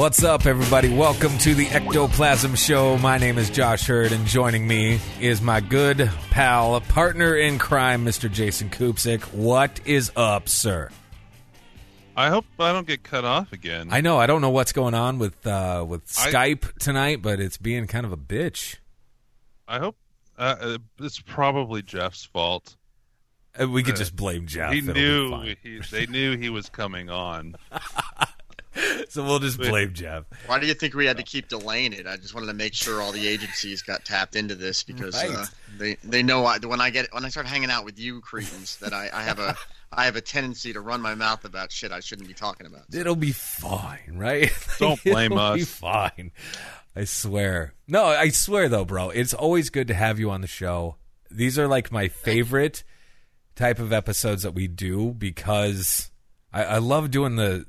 What's up, everybody? Welcome to the Ectoplasm Show. My name is Josh Hurd, and joining me is my good pal, partner in crime, Mr. Jason Kupsik. What is up, sir? I hope I don't get cut off again. I know I don't know what's going on with uh, with I- Skype tonight, but it's being kind of a bitch. I hope uh, uh, it's probably Jeff's fault. Uh, We could just blame Jeff. he It'll knew he, they knew he was coming on. so we'll just blame Jeff. Why do you think we had to keep delaying it? I just wanted to make sure all the agencies got tapped into this because uh, they they know I, when I get when I start hanging out with you cretins that I, I have a I have a tendency to run my mouth about shit I shouldn't be talking about. It'll be fine, right? Don't blame It'll Be us. fine. I swear. No, I swear though, bro. It's always good to have you on the show. These are like my favorite type of episodes that we do because I, I love doing the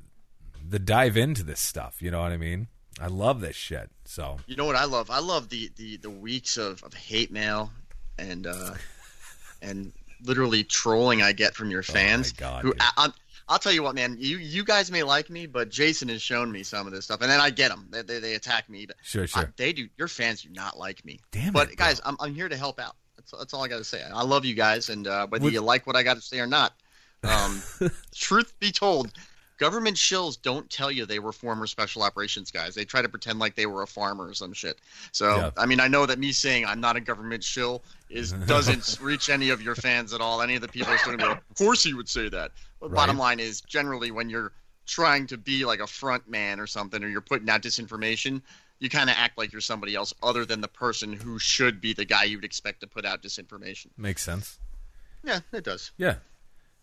the dive into this stuff. You know what I mean? I love this shit. So You know what I love? I love the the, the weeks of, of hate mail and uh, and literally trolling I get from your fans. Oh God, who dude. I, I'm, I'll tell you what, man. You you guys may like me, but Jason has shown me some of this stuff, and then I get them. They, they, they attack me. But Sure, I- sure. they do. Your fans do not like me. Damn But it, guys, I'm I'm here to help out. That's that's all I got to say. I love you guys, and uh, whether you like what I got to say or not, um, truth be told, government shills don't tell you they were former special operations guys. They try to pretend like they were a farmer or some shit. So Yeah. I mean, I know that me saying I'm not a government shill is doesn't reach any of your fans at all. Any of the people are gonna be like, of course he would say that. But Right. bottom line is, generally, when you're trying to be like a front man or something, or you're putting out disinformation. You kind of act like you're somebody else other than the person who should be the guy you'd expect to put out disinformation. makes sense. Yeah, it does. Yeah,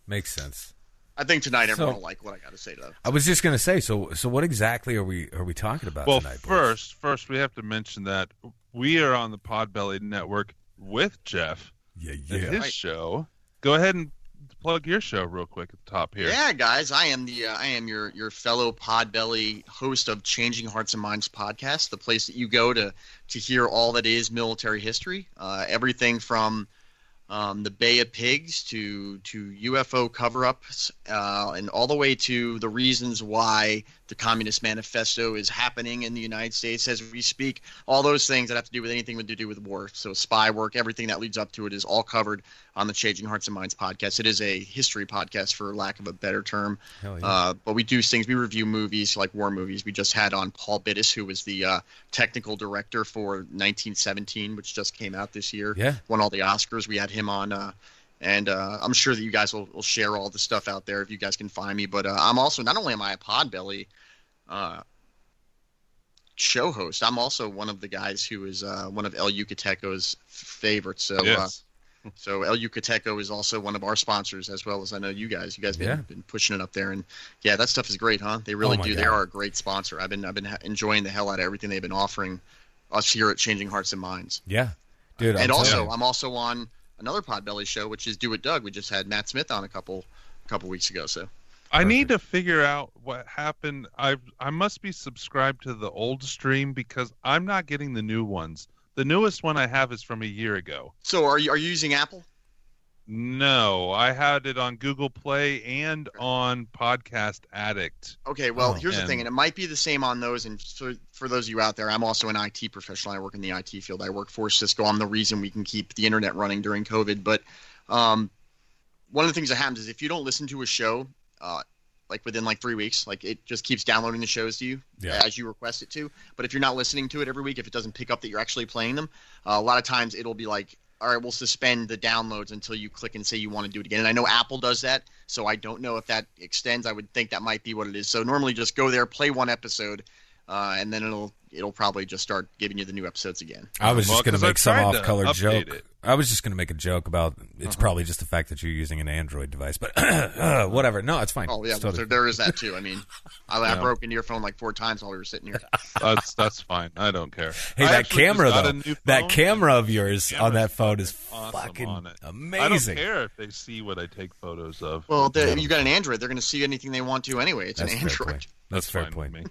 makes sense. I think tonight everyone So- will like what I got to say though. I was just gonna say. So so what exactly are we are we talking about Well, tonight? boys? first, first we have to mention that we are on the Podbelly Network with Jeff yeah, yeah. his Right. show. Go ahead and plug your show real quick at the top here. Yeah, guys, I am the uh, I am your your fellow Podbelly host of Changing Hearts and Minds podcast, the place that you go to to hear all that is military history, uh, everything from um, the Bay of Pigs to to UFO cover-ups, uh, and all the way to the reasons why the Communist Manifesto is happening in the United States as we speak. All those things that have to do with anything to do with war. So spy work, everything that leads up to it is all covered on the Changing Hearts and Minds podcast. It is a history podcast, for lack of a better term. Yeah. Uh, but we do things. We review movies like war movies. We just had on Paul Biddiss, who was the uh, technical director for 1917, which just came out this year. Yeah. Won all the Oscars. We had him on. Uh, and uh, I'm sure that you guys will, will share all the stuff out there if you guys can find me. But uh, I'm also not only am I a Podbelly uh, show host, I'm also one of the guys who is uh, one of El Yucateco's favorites. So uh, Yes. so El Yucateco is also one of our sponsors, as well as I know you guys. You guys been, Yeah. been pushing it up there, and yeah, that stuff is great, huh? They really Oh do. They are a great sponsor. I've been I've been enjoying the hell out of everything they've been offering us here at Changing Hearts and Minds. yeah, dude. I'm and also. I'm also on another Podbelly show, which is Do It Doug. We just had Matt Smith on a couple a couple weeks ago. So I need to figure out what happened. I I must be subscribed to the old stream because I'm not getting the new ones. The newest one I have is from a year ago. so are you are you using Apple? No, I had it on Google Play and on Podcast Addict. Okay, well, Oh, here's the thing, and it might be the same on those. And for, for those of you out there, I'm also an IT professional. I work in the IT field. I work for Cisco. I'm the reason we can keep the internet running during COVID. But um, one of the things that happens is if you don't listen to a show, uh, like within like three weeks, like it just keeps downloading the shows to you Yeah. as you request it to. But if you're not listening to it every week, if it doesn't pick up that you're actually playing them, uh, a lot of times it'll be like, all right, we'll suspend the downloads until you click and say you want to do it again. And I know Apple does that, so I don't know if that extends. I would think that might be what it is. So normally just go there, play one episode, uh, and then it'll it'll probably just start giving you the new episodes again. I was Well, just going 'cause to make some off-color joke. it. I was just going to make a joke about it's Uh-huh. probably just the fact that you're using an Android device, but uh, whatever. No, it's fine. Oh yeah, totally- there, there is that too. I mean, I, I broke into your phone like four times while we were sitting here. That's that's fine. I don't care. Hey, I that camera though, that camera of yours the on that phone is awesome fucking amazing. I don't care if they see what I take photos of. Well, the, you got an Android; they're going to see anything they want to anyway. It's That's an a fair Android. point. That's a fair point. me.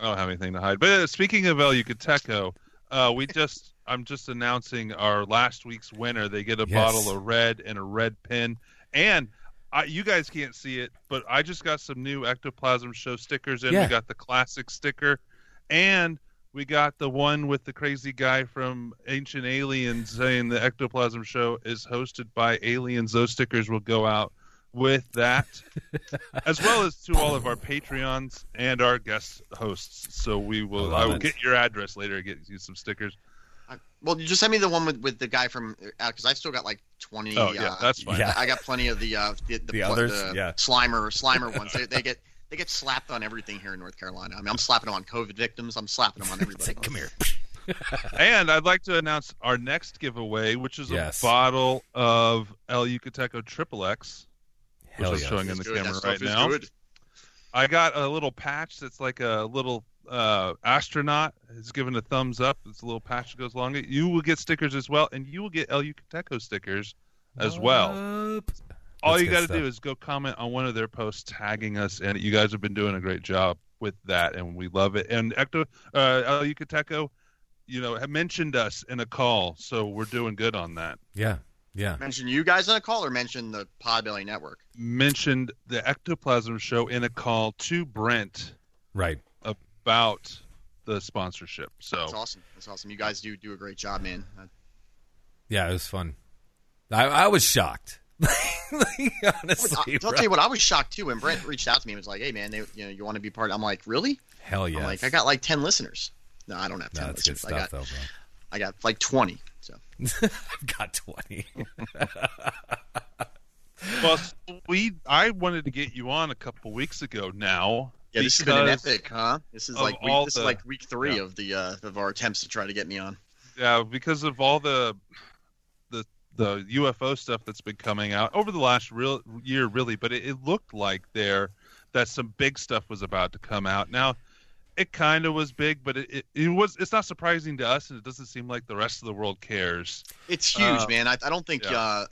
I don't have anything to hide. But uh, speaking of El Yucateco, uh, we just I'm just announcing our last week's winner. They get a Yes. bottle of red and a red pin, and I, you guys can't see it, but I just got some new Ectoplasm Show stickers in. Yeah. We got the classic sticker, and we got the one with the crazy guy from Ancient Aliens saying the Ectoplasm Show is hosted by aliens. Those stickers will go out with that, as well as to all of our Patreons and our guest hosts. So we will. I I will it. get your address later. And Get you some stickers. I- Well, just send me the one with, with the guy from because I've still got like twenty. Oh, yeah, uh, that's fine. Yeah. I got plenty of the uh, the, the, The pl- others? the Yeah. Slimer Slimer ones. They, they get they get slapped on everything here in North Carolina. I mean, I'm slapping them on COVID victims. I'm slapping them on everybody. Come here. And I'd like to announce our next giveaway, which is Yes. a bottle of El Yucateco Triple X. Hell is yes. showing in the good. camera that right now. Good. I got a little patch that's like a little uh, astronaut. It's given a thumbs up. It's a little patch that goes along it. You will get stickers as well, and you will get El Yucateco stickers as well. Up. All That's you got to do is go comment on one of their posts tagging us, and you guys have been doing a great job with that, and we love it. And Ecto, uh, El Yucateco, you know, have mentioned us in a call, so we're doing good on that. Yeah, yeah. Mention you guys on a call or mention the Podbelly Network. Mentioned the Ectoplasm show in a call to Brent Right. about the sponsorship. So That's awesome. That's awesome. You guys do do a great job, man. Yeah, it was fun. I, I was shocked. Honestly, I'll, I'll bro. tell you what, I was shocked too when Brent reached out to me and was like, "Hey, man, they, you know, you want to be part?" I'm like, "Really?" Hell yeah. Like, "I got like ten listeners." No, I don't have No, ten that's good listeners. stuff, I got though, bro. I got like twenty. So I've got twenty. well, we I wanted to get you on a couple weeks ago now. yeah, this has been an epic, huh? This is like week, this the- is like week three yeah. of the uh, of our attempts to try to get me on. Yeah, because of all the the the UFO stuff that's been coming out over the last real year, really. But it, it looked like there that some big stuff was about to come out. Now, it kind of was big, but it, it, it was. It's not surprising to us, and it doesn't seem like the rest of the world cares. It's huge, Uh, man. I, I don't think yeah. uh,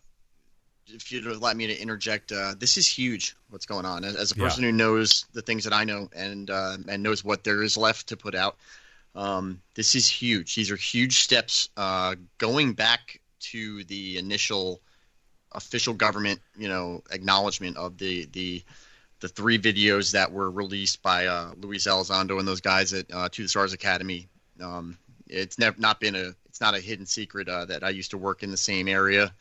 if you'd allow me to interject, uh, this is huge. What's going on? As, as a Yeah. person who knows the things that I know and uh, and knows what there is left to put out, um, this is huge. These are huge steps uh, going back to the initial official government, you know, acknowledgement of the the the three videos that were released by uh, Luis Elizondo and those guys at uh, To the Stars Academy. Um, it's never not been a it's not a hidden secret uh, that I used to work in the same area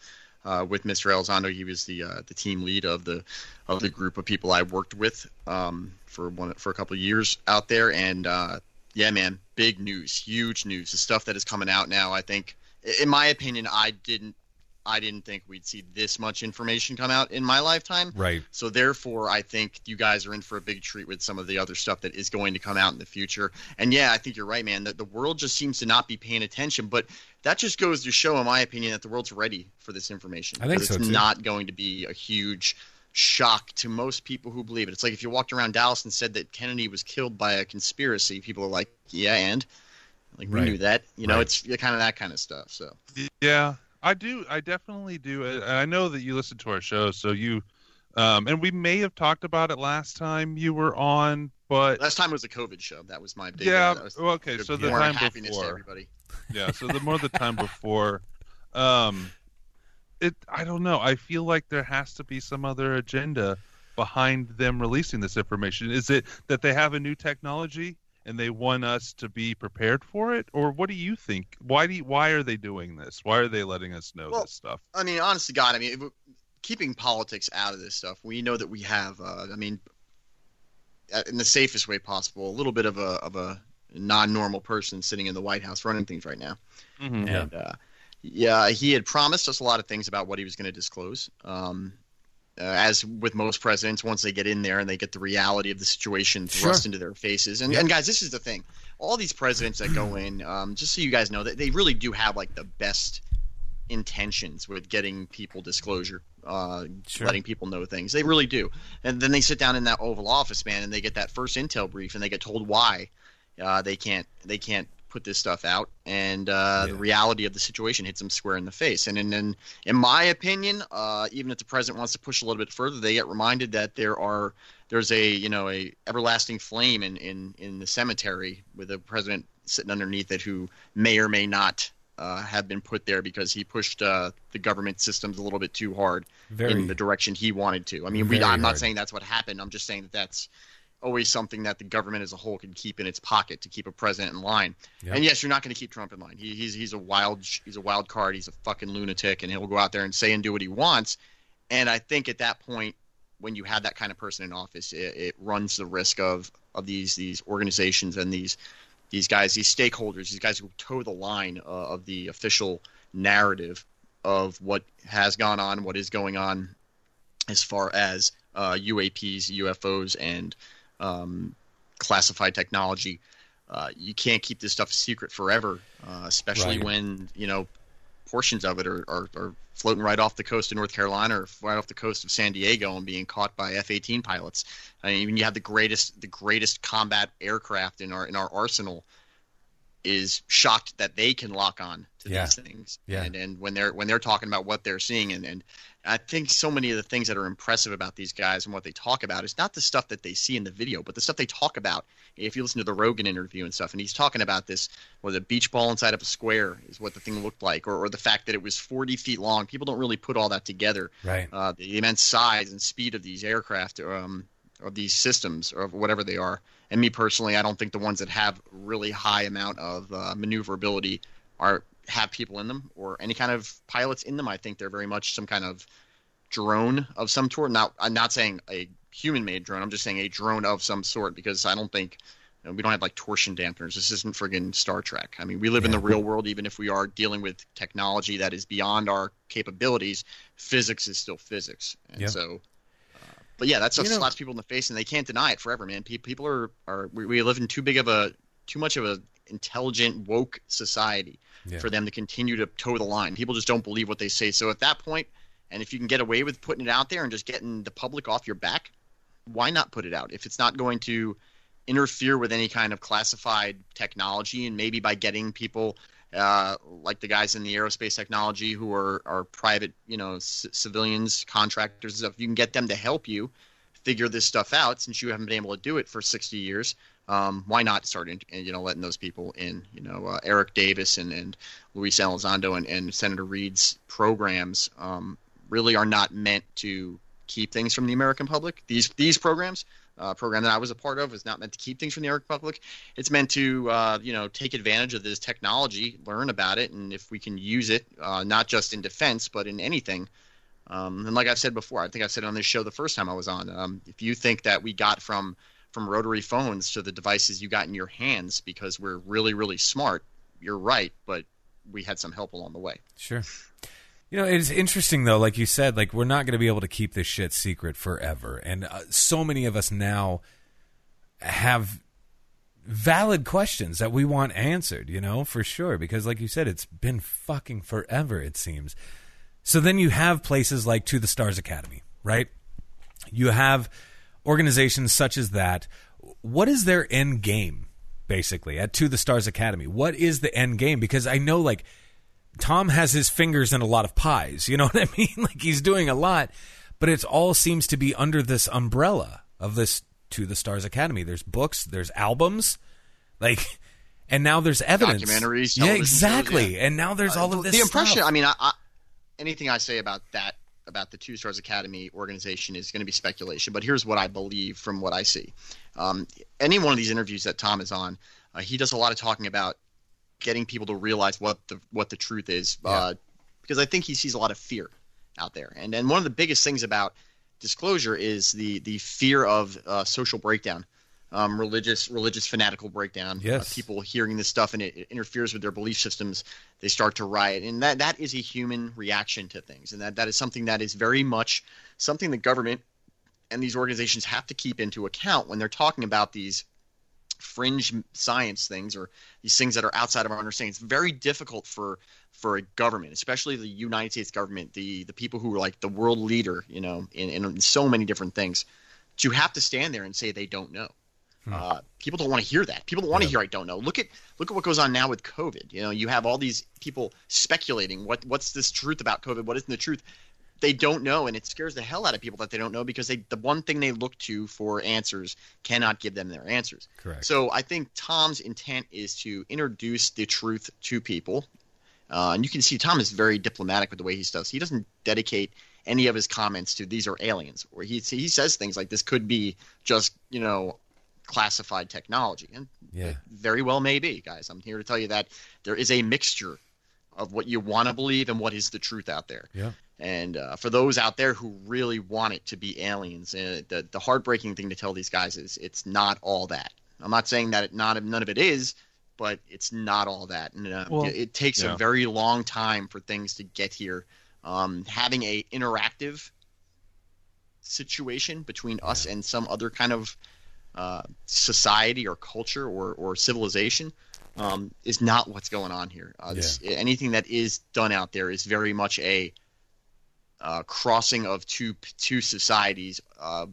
uh, with Mr. Elizondo. He was the uh, the team lead of the of the group of people I worked with um, for one for a couple years out there. And uh, yeah, man, big news, huge news. The stuff that is coming out now, I think, in my opinion, I didn't I didn't think we'd see this much information come out in my lifetime. right. So therefore, I think you guys are in for a big treat with some of the other stuff that is going to come out in the future. And yeah, I think you're right, man. That the world just seems to not be paying attention, but that just goes to show, in my opinion, that the world's ready for this information. I think so, it's too. not going to be a huge shock to most people who believe it. It's like if you walked around Dallas and said that Kennedy was killed by a conspiracy, people are like, "Yeah, and." Like we Right. knew that, you know. Right. It's kind of that kind of stuff. So Yeah, I do. I definitely do. And I know that you listen to our show, so you, um, and we may have talked about it last time you were on, but last time was a COVID show. That was my big. yeah. uh, was okay, so the time before. everybody. yeah so the more the time before um it i don't know i feel like there has to be some other agenda behind them releasing this information is it that they have a new technology and they want us to be prepared for it or what do you think why do you, why are they doing this why are they letting us know Well, this stuff I mean, honest to God, I mean, if, keeping politics out of this stuff, we know that we have. Uh, I mean, uh, in the safest way possible, a little bit of a of a non-normal person sitting in the White House running things right now. Mhm. Yeah. And uh, yeah, he had promised us a lot of things about what he was going to disclose. Um, uh, as with most presidents, once they get in there and they get the reality of the situation thrust Sure. into their faces. And, and guys, this is the thing: all these presidents that go in, um, just so you guys know, that they really do have like the best intentions with getting people disclosure, uh, Sure. letting people know things. They really do. And then they sit down in that Oval Office, man, and they get that first intel brief, and they get told why uh, they can't they can't put this stuff out, and uh, the reality of the situation hits them square in the face. And and, and in my opinion, uh, even if the president wants to push a little bit further, they get reminded that there are there's a you know a everlasting flame in in in the cemetery with a president sitting underneath it who may or may not uh, have been put there because he pushed uh, the government systems a little bit too hard Very- in the direction he wanted to. I mean, we, I'm not saying that's what happened. I'm just saying that that's always something that the government as a whole can keep in its pocket to keep a president in line. Yep. And yes, you're not going to keep Trump in line. He, he's he's a wild he's a wild card. He's a fucking lunatic, and he'll go out there and say and do what he wants. And I think at that point, when you have that kind of person in office, it, it runs the risk of of these these organizations and these these guys, these stakeholders, these guys who toe the line uh, of the official narrative of what has gone on, what is going on, as far as uh, UAPs, UFOs, and um, classified technology. Uh, you can't keep this stuff a secret forever, uh, especially Right. when you know portions of it are, are, are floating right off the coast of North Carolina or right off the coast of San Diego and being caught by F-18 pilots. I mean, even you have the greatest the greatest combat aircraft in our in our arsenal is shocked that they can lock on to Yeah. these things. Yeah. And and when they're when they're talking about what they're seeing and, and I think so many of the things that are impressive about these guys and what they talk about is not the stuff that they see in the video, but the stuff they talk about. If you listen to the Rogan interview and stuff, and he's talking about this, was a beach ball inside of a square is what the thing looked like, or, or the fact that it was 40 feet long. People don't really put all that together. Right. Uh, the immense size and speed of these aircraft, um, or these systems, or whatever they are. And me personally, I don't think the ones that have really high amount of uh, maneuverability are have people in them or any kind of pilots in them. I think they're very much some kind of drone of some sort. Not I'm not saying a human-made drone. I'm just saying a drone of some sort because I don't think you know, we don't have like torsion dampeners. This isn't friggin' Star Trek. I mean, we live in the real world. Even if we are dealing with technology that is beyond our capabilities, physics is still physics. And Yep. so, but yeah, that stuff You know- slaps people in the face, and they can't deny it forever, man. People are are we, we live in too big of a too much of a intelligent woke society Yeah. for them to continue to toe the line. People just don't believe what they say. So at that point, and if you can get away with putting it out there and just getting the public off your back, why not put it out? If it's not going to interfere with any kind of classified technology, and maybe by getting people uh, like the guys in the aerospace technology who are, are private, you know, c- civilians, contractors, stuff, you can get them to help you figure this stuff out since you haven't been able to do it for 60 years. Um, why not start, in, you know, letting those people in? You know, uh, Eric Davis and, and Luis Elizondo and, and Senator Reid's programs um, really are not meant to keep things from the American public. These these programs, uh, program that I was a part of, is not meant to keep things from the American public. It's meant to uh, you know take advantage of this technology, learn about it, and if we can use it, uh, not just in defense but in anything. Um, and like I've said before, I think I said on this show the first time I was on. Um, if you think that we got from from rotary phones to the devices you got in your hands because we're really really smart, you're right, but we had some help along the way. Sure. You know, it's interesting though. Like you said, like we're not going to be able to keep this shit secret forever, and uh, so many of us now have valid questions that we want answered. You know, for sure, because like you said, it's been fucking forever. It seems. So then you have places like To the Stars Academy, right? You have organizations such as that. What is their end game, basically, at To the Stars Academy? What is the end game? Because I know, like, Tom has his fingers in a lot of pies. You know what I mean? Like, he's doing a lot, but it all seems to be under this umbrella of this To the Stars Academy. There's books, there's albums, like, and now there's evidence. Documentaries, Yeah, television shows, exactly. yeah. And now there's all Uh, of this. The impression, stuff. I mean, I, I, anything I say about that, about the Two Stars Academy organization is going to be speculation. But here's what I believe from what I see. Um, any one of these interviews that Tom is on, uh, he does a lot of talking about getting people to realize what the what the truth is, uh, because I think he sees a lot of fear out there. And and one of the biggest things about disclosure is the the fear of uh, social breakdown. um, religious religious fanatical breakdown. Yes. Uh, people hearing this stuff and it, it interferes with their belief systems, they start to riot, and that that is a human reaction to things, and that that is something that is very much something the government and these organizations have to keep into account when they're talking about these fringe science things or these things that are outside of our understanding. It's very difficult for for a government, especially the United States government, the the people who are like the world leader, you know, in, in so many different things, to have to stand there and say they don't know. Uh, people don't want to hear that. People don't want to hear I don't know. Look at look at what goes on now with COVID. You know, you have all these people speculating what what's this truth about COVID? What isn't the truth? They don't know, and it scares the hell out of people that they don't know because they the one thing they look to for answers cannot give them their answers. Correct. So I think Tom's intent is to introduce the truth to people, uh, and you can see Tom is very diplomatic with the way he does. He doesn't dedicate any of his comments to these are aliens, or he he says things like this could be just you know classified technology, and Yeah. very well may be, guys. I'm here to tell you that there is a mixture of what you want to believe and what is the truth out there. Yeah. And uh, for those out there who really want it to be aliens, uh, the the heartbreaking thing to tell these guys is it's not all that. I'm not saying that it not none of it is, but it's not all that. And uh, Well, it, it takes yeah. a very long time for things to get here. Um, having a interactive situation between us and some other kind of uh, society or culture or, or civilization um, is not what's going on here. Uh, this, Anything that is done out there is very much a uh, crossing of two two societies uh,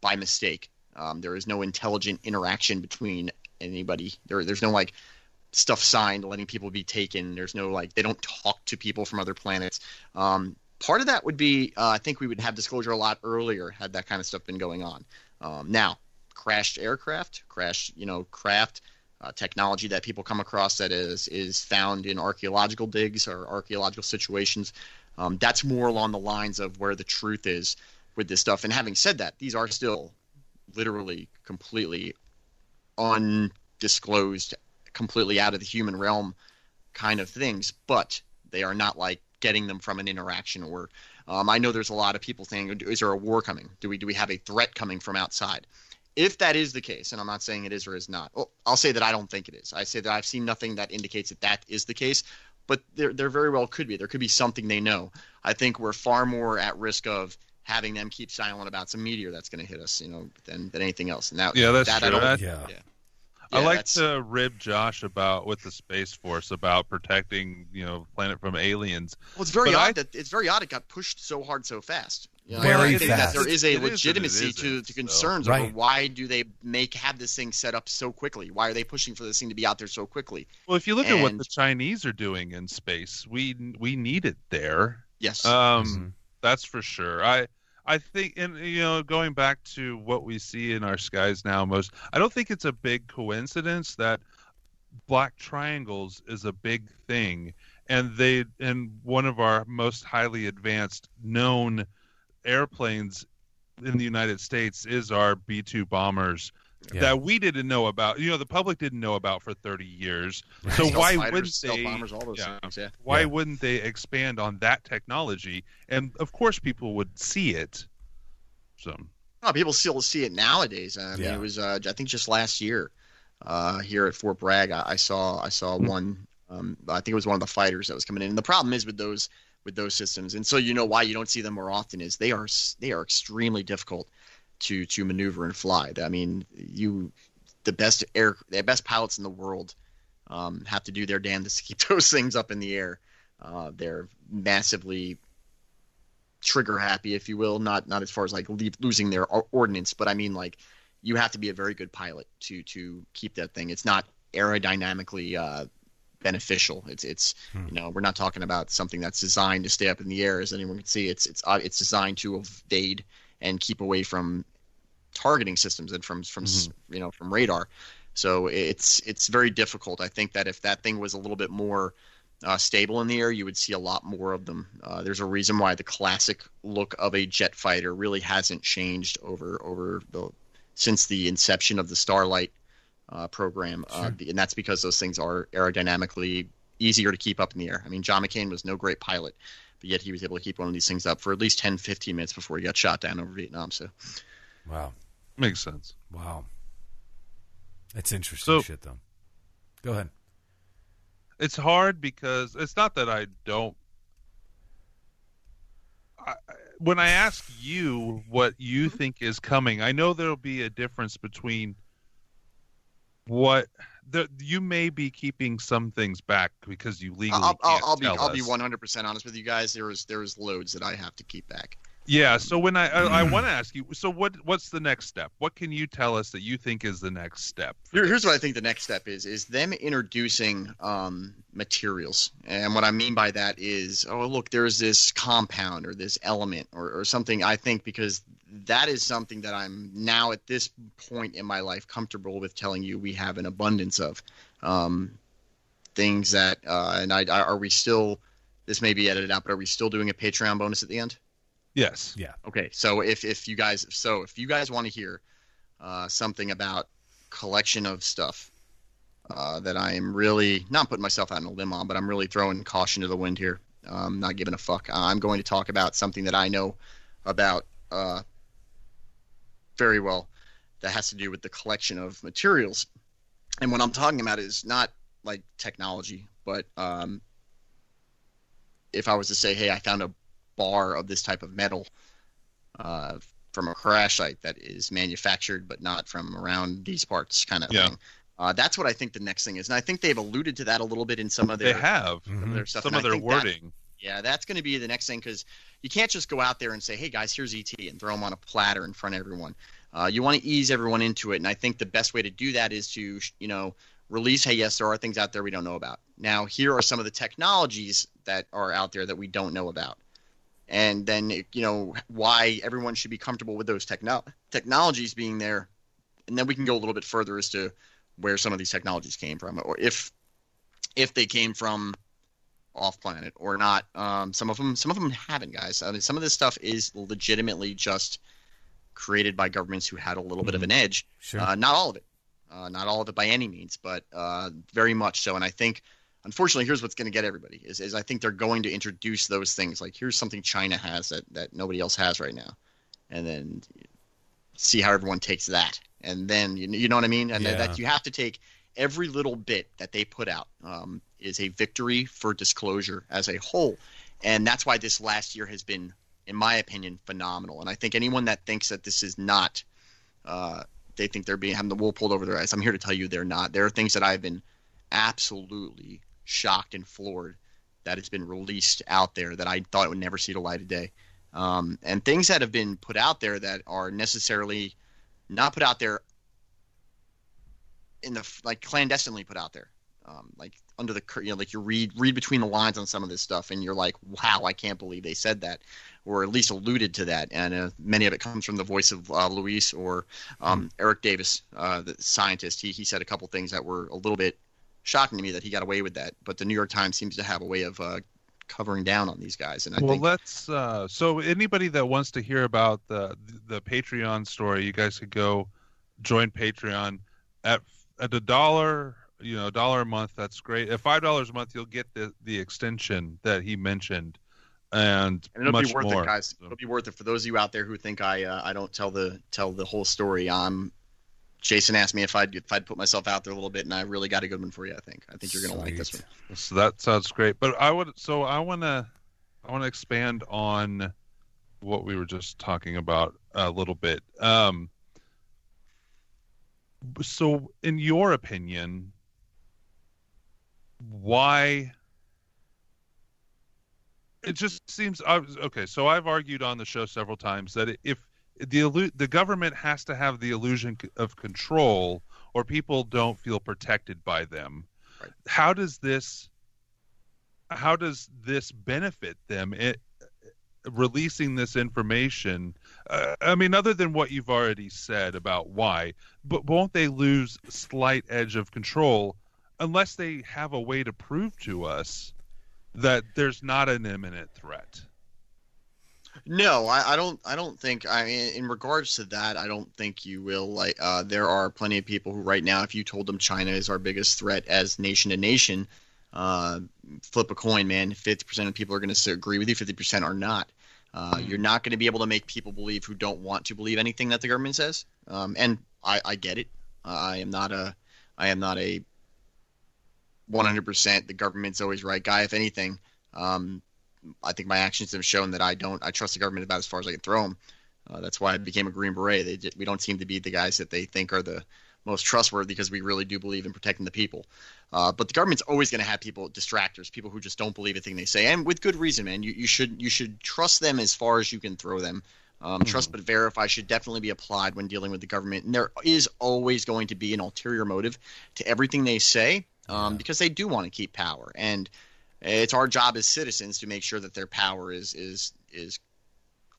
by mistake. Um, there is no intelligent interaction between anybody. There, there's no like stuff signed letting people be taken. There's no like they don't talk to people from other planets. Um, part of that would be uh, I think we would have disclosure a lot earlier had that kind of stuff been going on. Um, now, crashed aircraft, crashed you know craft. Uh, technology that people come across that is is found in archaeological digs or archaeological situations. Um, that's more along the lines of where the truth is with this stuff. And having said that, these are still literally completely undisclosed, completely out of the human realm kind of things, but they are not like getting them from an interaction or um, I know there's a lot of people saying, is there a war coming? Do we do we have a threat coming from outside? If that is the case, and I'm not saying it is or is not, well, I'll say that I don't think it is. I say that I've seen nothing that indicates that that is the case, but there there very well could be. There could be something they know. I think we're far more at risk of having them keep silent about some meteor that's going to hit us, you know, than, than anything else. And that, Yeah, that's that true. I don't, I- Yeah. yeah. I Yeah, like that's- to rib Josh about with the Space Force about protecting, you know, planet from aliens. Well, it's very But odd I- that it's very odd it got pushed so hard so fast. You know, Very I think fast. that there is a It is and it legitimacy to, isn't, to so. concerns over Right. why do they make have this thing set up so quickly? Why are they pushing for this thing to be out there so quickly? Well, if you look at what the Chinese are doing in space, we we need it there. Yes. Um, Mhm. that's for sure. I I think, and you know, going back to what we see in our skies now, most I don't think it's a big coincidence that black triangles is a big thing, and they and one of our most highly advanced known airplanes in the United States is our B two bombers. Yeah. That we didn't know about, you know, the public didn't know about for 30 years. So Stealth why fighters, wouldn't they? bombers, all those yeah. things? Yeah. why Yeah. wouldn't they expand on that technology? And of course, people would see it. So Oh, people still see it nowadays. I mean, Yeah. it was uh, I think just last year uh, here at Fort Bragg, I, I saw I saw one. Um, I think it was one of the fighters that was coming in. And the problem is with those with those systems, and so you know why you don't see them more often is they are they are extremely difficult to to maneuver and fly. I mean, you the best air the best pilots in the world um, have to do their damnedest to keep those things up in the air. Uh, they're massively trigger happy, if you will. Not not as far as like leave, losing their or- ordnance, but I mean like you have to be a very good pilot to to keep that thing. It's not aerodynamically uh, beneficial. It's it's you know we're not talking about something that's designed to stay up in the air, as anyone can see. It's it's uh, it's designed to evade and keep away from targeting systems and from from s you know from radar. So it's it's very difficult. I think that if that thing was a little bit more uh, stable in the air, you would see a lot more of them. Uh, there's a reason why the classic look of a jet fighter really hasn't changed over over the since the inception of the Starlight uh, program, uh, and that's because those things are aerodynamically easier to keep up in the air. I mean, John McCain was no great pilot, but yet he was able to keep one of these things up for at least 10, 15 minutes before he got shot down over Vietnam. So Wow. makes sense. Wow. that's interesting So- shit, though. Go ahead. it's hard because it's not that I don't. I, I- when I ask you what you think is coming, I know there'll be a difference between what the, you may be keeping some things back because you legally I'll, I'll, can't I'll be tell I'll be 100 percent honest with you guys. There is there is loads that I have to keep back. Yeah. So when I I, I want to ask you, so what what's the next step? What can you tell us that you think is the next step? Here, here's what I think the next step is: is them introducing um, materials, and what I mean by that is, oh look, there's this compound or this element or, or something. I think because that is something that I'm now at this point in my life comfortable with telling you we have an abundance of um, things that, uh, and I, I are we still? This may be edited out, but are we still doing a Patreon bonus at the end? Yes. Yeah. Okay, so if if you guys so if you guys want to hear uh, something about collection of stuff uh, that I am really not putting myself out on a limb on, but I'm really throwing caution to the wind here. Um, not giving a fuck. I'm going to talk about something that I know about uh, very well that has to do with the collection of materials. And what I'm talking about is not like technology, but um, if I was to say, hey, I found a bar of this type of metal uh, from a crash site that is manufactured but not from around these parts, kind of Yeah. thing. Uh, that's what I think the next thing is, and I think they've alluded to that a little bit in some of They have some of their stuff. some and of their think that- wording. Yeah, that's going to be the next thing because you can't just go out there and say, "Hey guys, here's ET," and throw them on a platter in front of everyone. Uh, you want to ease everyone into it, and I think the best way to do that is to, you know, release. Hey, yes, there are things out there we don't know about. Now, here are some of the technologies that are out there that we don't know about, and then you know why everyone should be comfortable with those techno- technologies being there, and then we can go a little bit further as to where some of these technologies came from, or if if they came from off planet or not. Um, some of them, some of them haven't, guys. I mean, some of this stuff is legitimately just created by governments who had a little bit of an edge. Sure. Uh, not all of it, uh, not all of it by any means, but uh, very much so. And I think, unfortunately, here's what's going to get everybody is, is I think they're going to introduce those things. Like here's something China has that that nobody else has right now, and then see how everyone takes that, and then you, you know what I mean. And Yeah. that you have to take every little bit that they put out um, is a victory for disclosure as a whole, and that's why this last year has been, in my opinion, phenomenal. And I think anyone that thinks that this is not, uh, they think they're being having the wool pulled over their eyes. I'm here to tell you they're not. There are things that I've been absolutely shocked and floored that has been released out there that I thought would never see the light of day, um, and things that have been put out there that are necessarily not put out there in the like clandestinely put out there um, like under the you know like you read read between the lines on some of this stuff and you're like wow i can't believe they said that or at least alluded to that and uh, many of it comes from the voice of uh, luis or um, eric davis uh, the scientist he, he said a couple things that were a little bit shocking to me that he got away with that but the new york times seems to have a way of uh, covering down on these guys and i well, think let's. Uh, so anybody that wants to hear about the the Patreon story, you guys could go join Patreon at at a dollar. You know, a dollar a month. That's great. At five dollars a month, you'll get the the extension that he mentioned, and, and it'll much be worth more. it, guys. It'll be worth it for those of you out there who think I uh, I don't tell the tell the whole story. Um, Jason asked me if I'd if I'd put myself out there a little bit, and I really got a good one for you. I think I think you're gonna like this one. So that sounds great. But I would. So I want to. I want to expand on what we were just talking about a little bit. Um, so, in your opinion, why? It just seems okay. So I've argued on the show several times that if the the government has to have the illusion of control, or people don't feel protected by them. Right. How does this? How does this benefit them? It, releasing this information uh, i mean other than what you've already said about why but won't they lose slight edge of control unless they have a way to prove to us that there's not an imminent threat No, I, I don't. I don't think. I mean, in regards to that, I don't think you will. Like, uh, there are plenty of people who, right now, if you told them China is our biggest threat as nation to nation, uh, flip a coin, man. Fifty percent of people are going to agree with you. Fifty percent are not. Uh, You're not going to be able to make people believe who don't want to believe anything that the government says. Um, and I, I get it. Uh, I am not a I am not a 100% the government's always right guy. If anything, um, I think my actions have shown that I don't. I trust the government about as far as I can throw them. Uh, that's why I became a Green Beret. They we don't seem to be the guys that they think are the most trustworthy because we really do believe in protecting the people. Uh, but the government's always going to have people distractors, people who just don't believe a thing they say, and with good reason, man. You, you should you should trust them as far as you can throw them. Um, Mm-hmm. Trust but verify should definitely be applied when dealing with the government, and there is always going to be an ulterior motive to everything they say um, because they do want to keep power, and it's our job as citizens to make sure that their power is is is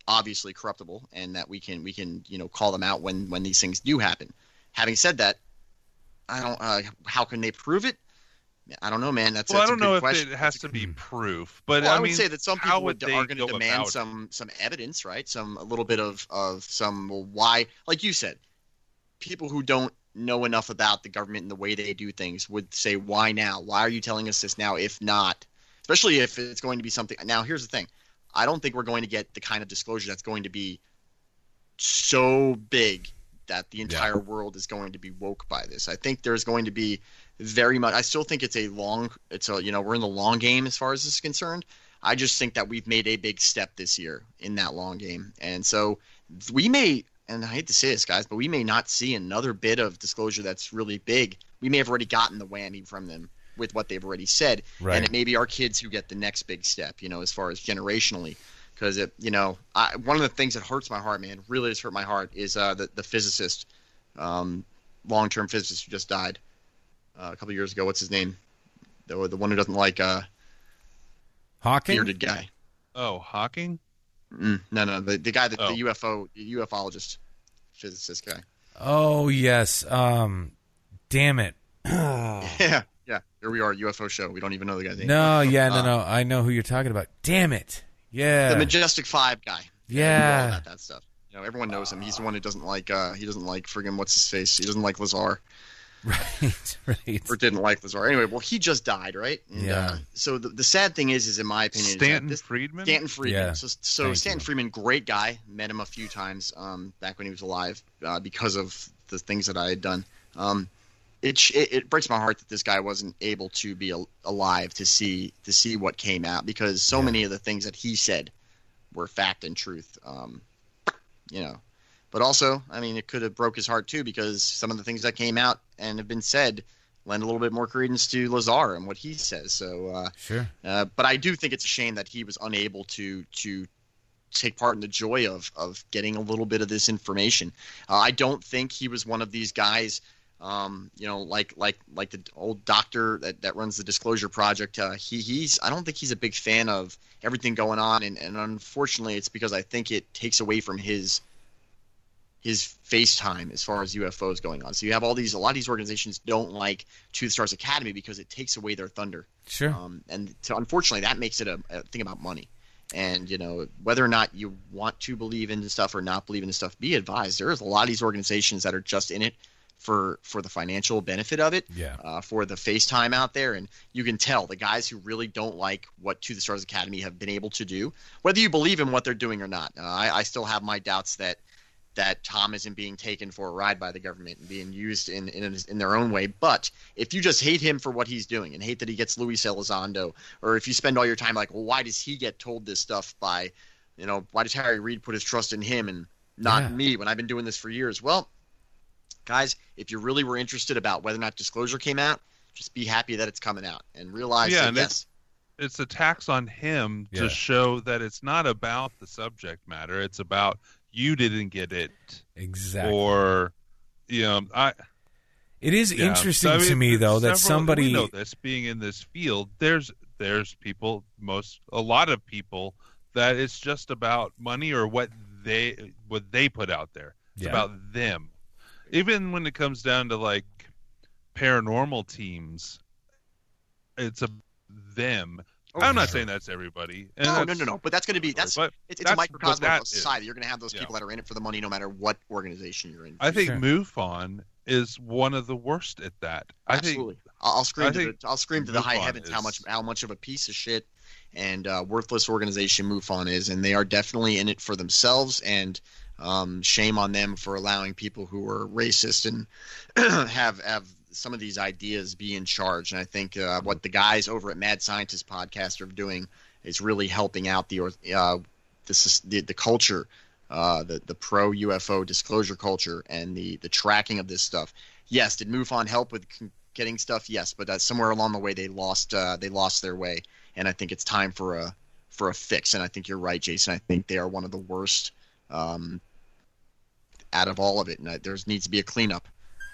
obviously corruptible and that we can we can you know call them out when when these things do happen. Having said that, I don't. Uh, how can they prove it? I don't know, man. That's well, I that's a don't good know if question. it has That's to be proof, but well, I, I, would mean, say that some people would would, are going to demand about it? some some evidence, right? Some a little bit of of some well, why, like you said, people who don't know enough about the government and the way they do things would say, "Why now? Why are you telling us this now? If not, especially if it's going to be something." Now, here's the thing: I don't think we're going to get the kind of disclosure that's going to be so big that the entire world is going to be woke by this. I think there's going to be very much. I still think it's a long. It's a you know we're in the long game as far as this is concerned. I just think that we've made a big step this year in that long game, and so we may. And I hate to say this, guys, but we may not see another bit of disclosure that's really big. We may have already gotten the whammy from them with what they've already said, Right. and it may be our kids who get the next big step. You know, as far as generationally, because it, you know, I, one of the things that hurts my heart, man, really has hurt my heart, is uh, the the physicist, um, long-term physicist who just died uh, a couple years ago. What's his name? The the one who doesn't like uh, Hawking. bearded guy. Oh, Hawking. Mm, no, no, the the guy that Oh. the UFO the ufologist, physicist guy. Oh yes. Um, damn it. Yeah, yeah. Here we are, UFO show. We don't even know the guy's name. No, yeah, no, Uh, no. I know who you're talking about. Damn it. Yeah. the Majestic Five guy. Yeah. all about that stuff. You know, everyone knows him. He's the one who doesn't like. uh He doesn't like friggin' what's his face. He doesn't like Lazar. right. Right. or didn't like Lazar. Anyway, well, he just died, right? And, Yeah. Uh, so the, the sad thing is, is in my opinion, Stanton this, Friedman. Stanton Friedman. Yeah. So, so Thank Stanton you. Friedman, great guy. Met him a few times um, back when he was alive uh, because of the things that I had done. Um, it, it it breaks my heart that this guy wasn't able to be al- alive to see to see what came out because so Yeah. many of the things that he said were fact and truth. Um, you know, but also, I mean, it could have broke his heart too because some of the things that came out and have been said lend a little bit more credence to Lazar and what he says. So, uh, Sure. uh, but I do think it's a shame that he was unable to to take part in the joy of of getting a little bit of this information. Uh, I don't think he was one of these guys. Um, you know, like like like the old doctor that, that runs the Disclosure Project. Uh, he he's I don't think he's a big fan of everything going on, and, and unfortunately, it's because I think it takes away from his his FaceTime as far as UFOs going on. So you have all these a lot of these organizations don't like To the Stars Academy because it takes away their thunder. Sure. Um, and so unfortunately, that makes it a, a thing about money. And you know whether or not you want to believe in stuff or not believe in stuff, be advised. There is a lot of these organizations that are just in it for for the financial benefit of it, Yeah. uh, for the FaceTime out there, and you can tell the guys who really don't like what To the Stars Academy have been able to do, whether you believe in what they're doing or not. Uh, I, I still have my doubts that that Tom isn't being taken for a ride by the government and being used in, in in their own way. But if you just hate him for what he's doing and hate that he gets Luis Elizondo, or if you spend all your time like, well, why does he get told this stuff by, you know, why does Harry Reid put his trust in him and not Yeah. me when I've been doing this for years? Well, guys, if you really were interested about whether or not disclosure came out, just be happy that it's coming out and realize Yeah, that and yes, it's a tax on him Yeah. to show that it's not about the subject matter. It's about you didn't get it, Exactly. or you know, I. it is yeah. interesting So, I mean, to me though that somebody we know this being in this field. There's there's people, most a lot of people that it's just about money or what they what they put out there. It's Yeah. about them. Even when it comes down to like paranormal teams, it's a them. Oh, I'm not sure. saying that's everybody. And no, no, that's- no, no. But that's going to be that's but it's, it's a microcosm but that of is- society. You're going to have those yeah. people that are in it for the money, no matter what organization you're in. I think Sure. MUFON is one of the worst at that. I think Absolutely. I'll, I'll scream I to the, I'll scream to the high MUFON heavens how is- much how much of a piece of shit and uh, worthless organization MUFON is, and they are definitely in it for themselves. And um, shame on them for allowing people who are racist and have have some of these ideas be in charge. And I think uh, what the guys over at Mad Scientist podcast are doing is really helping out the uh, the, the, the culture, uh, the the pro UFO disclosure culture, and the the tracking of this stuff. Yes, did MUFON help with getting stuff? Yes, but uh, somewhere along the way they lost uh, they lost their way, and I think it's time for a for a fix. And I think you're right, Jason. I think they are one of the worst um, out of all of it, and there needs to be a cleanup.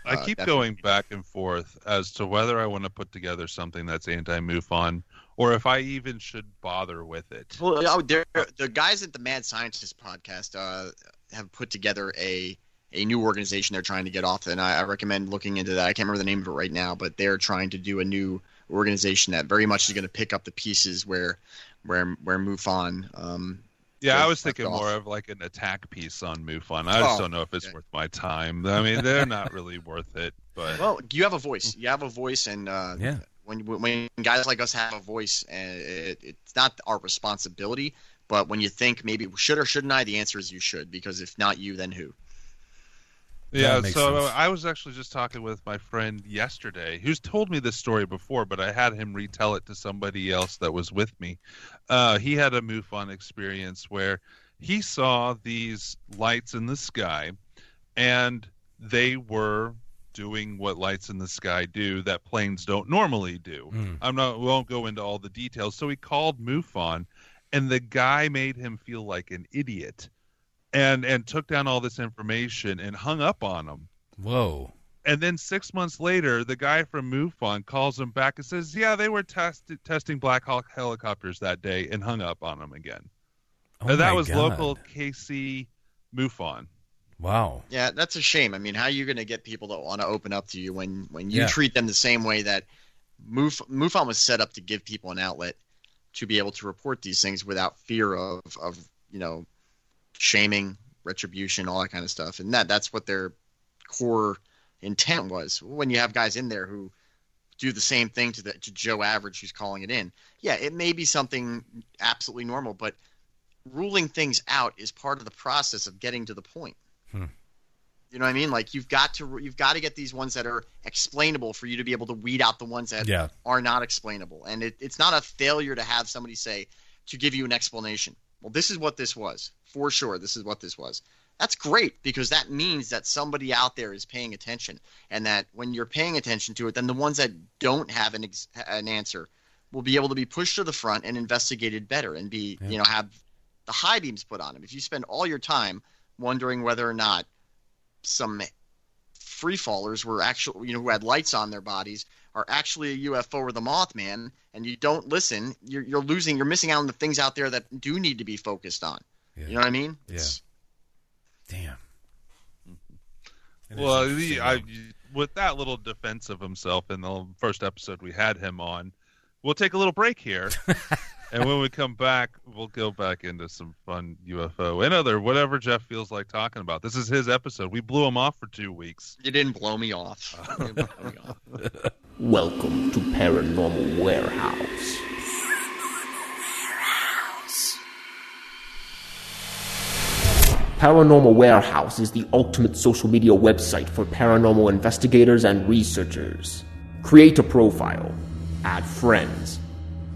I uh, keep going back and forth as to whether I want to put together something that's anti-MUFON or if I even should bother with it. Well, the guys at the Mad Scientist podcast uh, have put together a a new organization they're trying to get off, and I, I, recommend looking into that. I can't remember the name of it right now, but they're trying to do a new organization that very much is going to pick up the pieces where where where MUFON um, yeah, I was thinking off. more of like an attack piece on MUFON. I just oh, don't know if it's okay. worth my time. I mean, they're not really worth it. But well, you have a voice. You have a voice, and uh, yeah. when when guys like us have a voice, and it, it's not our responsibility. But when you think maybe should or shouldn't I, the answer is you should because if not you, then who? Yeah, so sense. I was actually just talking with my friend yesterday, who's told me this story before, but I had him retell it to somebody else that was with me. Uh, he had a MUFON experience where he saw these lights in the sky, and they were doing what lights in the sky do that planes don't normally do. Mm. I'm not won't go into all the details. So he called MUFON, and the guy made him feel like an idiot and and took down all this information and hung up on him. Whoa. And then six months later, the guy from MUFON calls him back and says, "Yeah, they were test- testing Black Hawk helicopters that day," and hung up on him again. Oh and that was God. local KC MUFON. Wow. Yeah, that's a shame. I mean, how are you going to get people to want to open up to you when when you yeah. treat them the same way that Muf- MUFON was set up to give people an outlet to be able to report these things without fear of of you know shaming, retribution, all that kind of stuff. And that that's what their core intent was. When you have guys in there who do the same thing to the to Joe Average who's calling it in. Yeah, it may be something absolutely normal, but ruling things out is part of the process of getting to the point. Hmm. You know what I mean? Like you've got to you've got to get these ones that are explainable for you to be able to weed out the ones that yeah. are not explainable. And it, it's not a failure to have somebody say to give you an explanation. Well, this is what this was for sure this is what this was. That's great because that means that somebody out there is paying attention, and that when you're paying attention to it, then the ones that don't have an ex- an answer will be able to be pushed to the front and investigated better, and be yeah. you know have the high beams put on them. If you spend all your time wondering whether or not some free fallers were actually you know who had lights on their bodies are actually a UFO or the Mothman, and you don't listen, you're, you're losing, you're missing out on the things out there that do need to be focused on. Yeah. You know what I mean? Yeah. It's... Damn. well, the, I, with that little defense of himself in the first episode we had him on, we'll take a little break here. and when we come back, we'll go back into some fun UFO and other whatever Jeff feels like talking about. This is his episode. We blew him off for two weeks. You didn't blow me off. blow me off. Welcome to Paranormal Warehouse. Paranormal Warehouse is the ultimate social media website for paranormal investigators and researchers. Create a profile, add friends,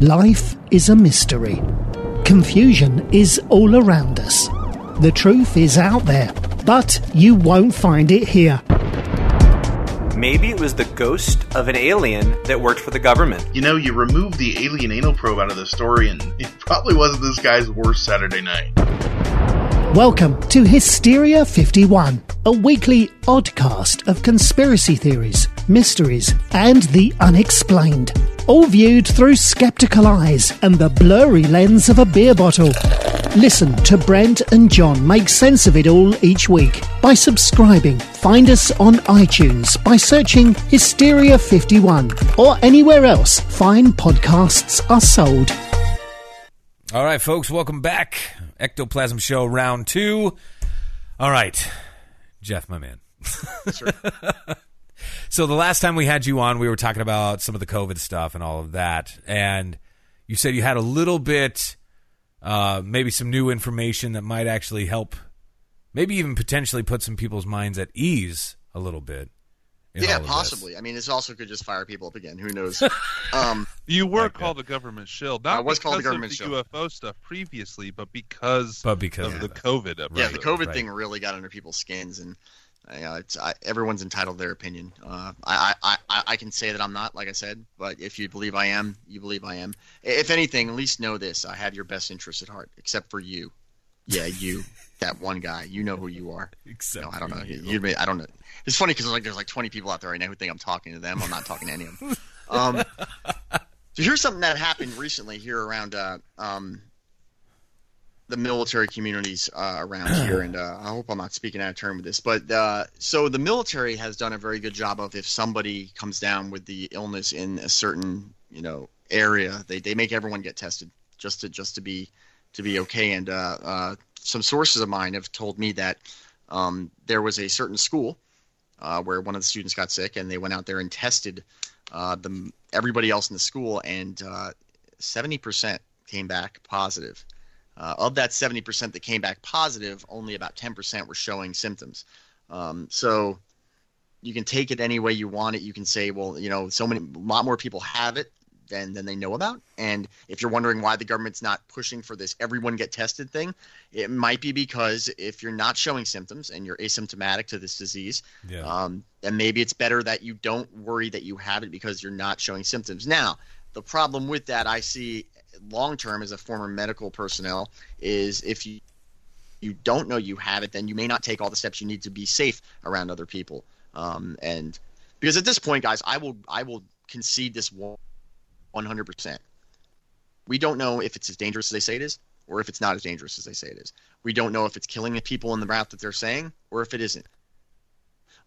Life is a mystery. Confusion is all around us. The truth is out there, but you won't find it here. Maybe it was the ghost of an alien that worked for the government. You know, you remove the alien anal probe out of the story, and it probably wasn't this guy's worst Saturday night. Welcome to Hysteria 51, a weekly oddcast of conspiracy theories, mysteries, and the unexplained. All viewed through skeptical eyes and the blurry lens of a beer bottle. Listen to Brent and John make sense of it all each week by subscribing. Find us on iTunes by searching Hysteria 51 or anywhere else fine podcasts are sold. All right, folks, welcome back. Ectoplasm Show round two. All right, Jeff, my man. so the last time we had you on, we were talking about some of the COVID stuff and all of that, and you said you had a little bit, uh, maybe some new information that might actually help, maybe even potentially put some people's minds at ease a little bit. Yeah, all of this. possibly. I mean, this also could just fire people up again. Who knows? um, You were Like that. called a government shill, not I was called the government of the shill. UFO stuff previously, but because But because of of the. COVID episode. yeah, the COVID right. thing really got under people's skins, and you know, it's I, everyone's entitled to their opinion. Uh, I, I, I, I can say that I'm not, like I said, but if you believe I am, you believe I am. If anything, at least know this: I have your best interests at heart, except for you. Yeah, you, that one guy. You know who you are. Except No, I don't know. you. You, may- I don't know. It's funny because like there's like 20 people out there right now who think I'm talking to them. I'm not talking to any of them. Um, so here's something that happened recently here around uh, um, the military communities uh, around here, and uh, I hope I'm not speaking out of turn with this, but uh, so the military has done a very good job of if somebody comes down with the illness in a certain you know area, they, they make everyone get tested just to just to be to be okay. And uh, uh, some sources of mine have told me that um, there was a certain school uh, where one of the students got sick, and they went out there and tested uh, the everybody else in the school, and uh, seventy percent came back positive. Uh, of that seventy percent that came back positive, only about ten percent were showing symptoms. Um, so you can take it any way you want it. You can say, well, you know, so many, a lot more people have it than than they know about. And if you're wondering why the government's not pushing for this everyone get tested thing, it might be because if you're not showing symptoms and you're asymptomatic to this disease, Yeah. um, then maybe it's better that you don't worry that you have it because you're not showing symptoms. Now, the problem with that I see long term as a former medical personnel is if you you don't know you have it, then you may not take all the steps you need to be safe around other people. Um, and because at this point, guys, I will I will concede this one hundred percent. We don't know if it's as dangerous as they say it is, or if it's not as dangerous as they say it is. We don't know if it's killing the people in the route that they're saying, or if it isn't.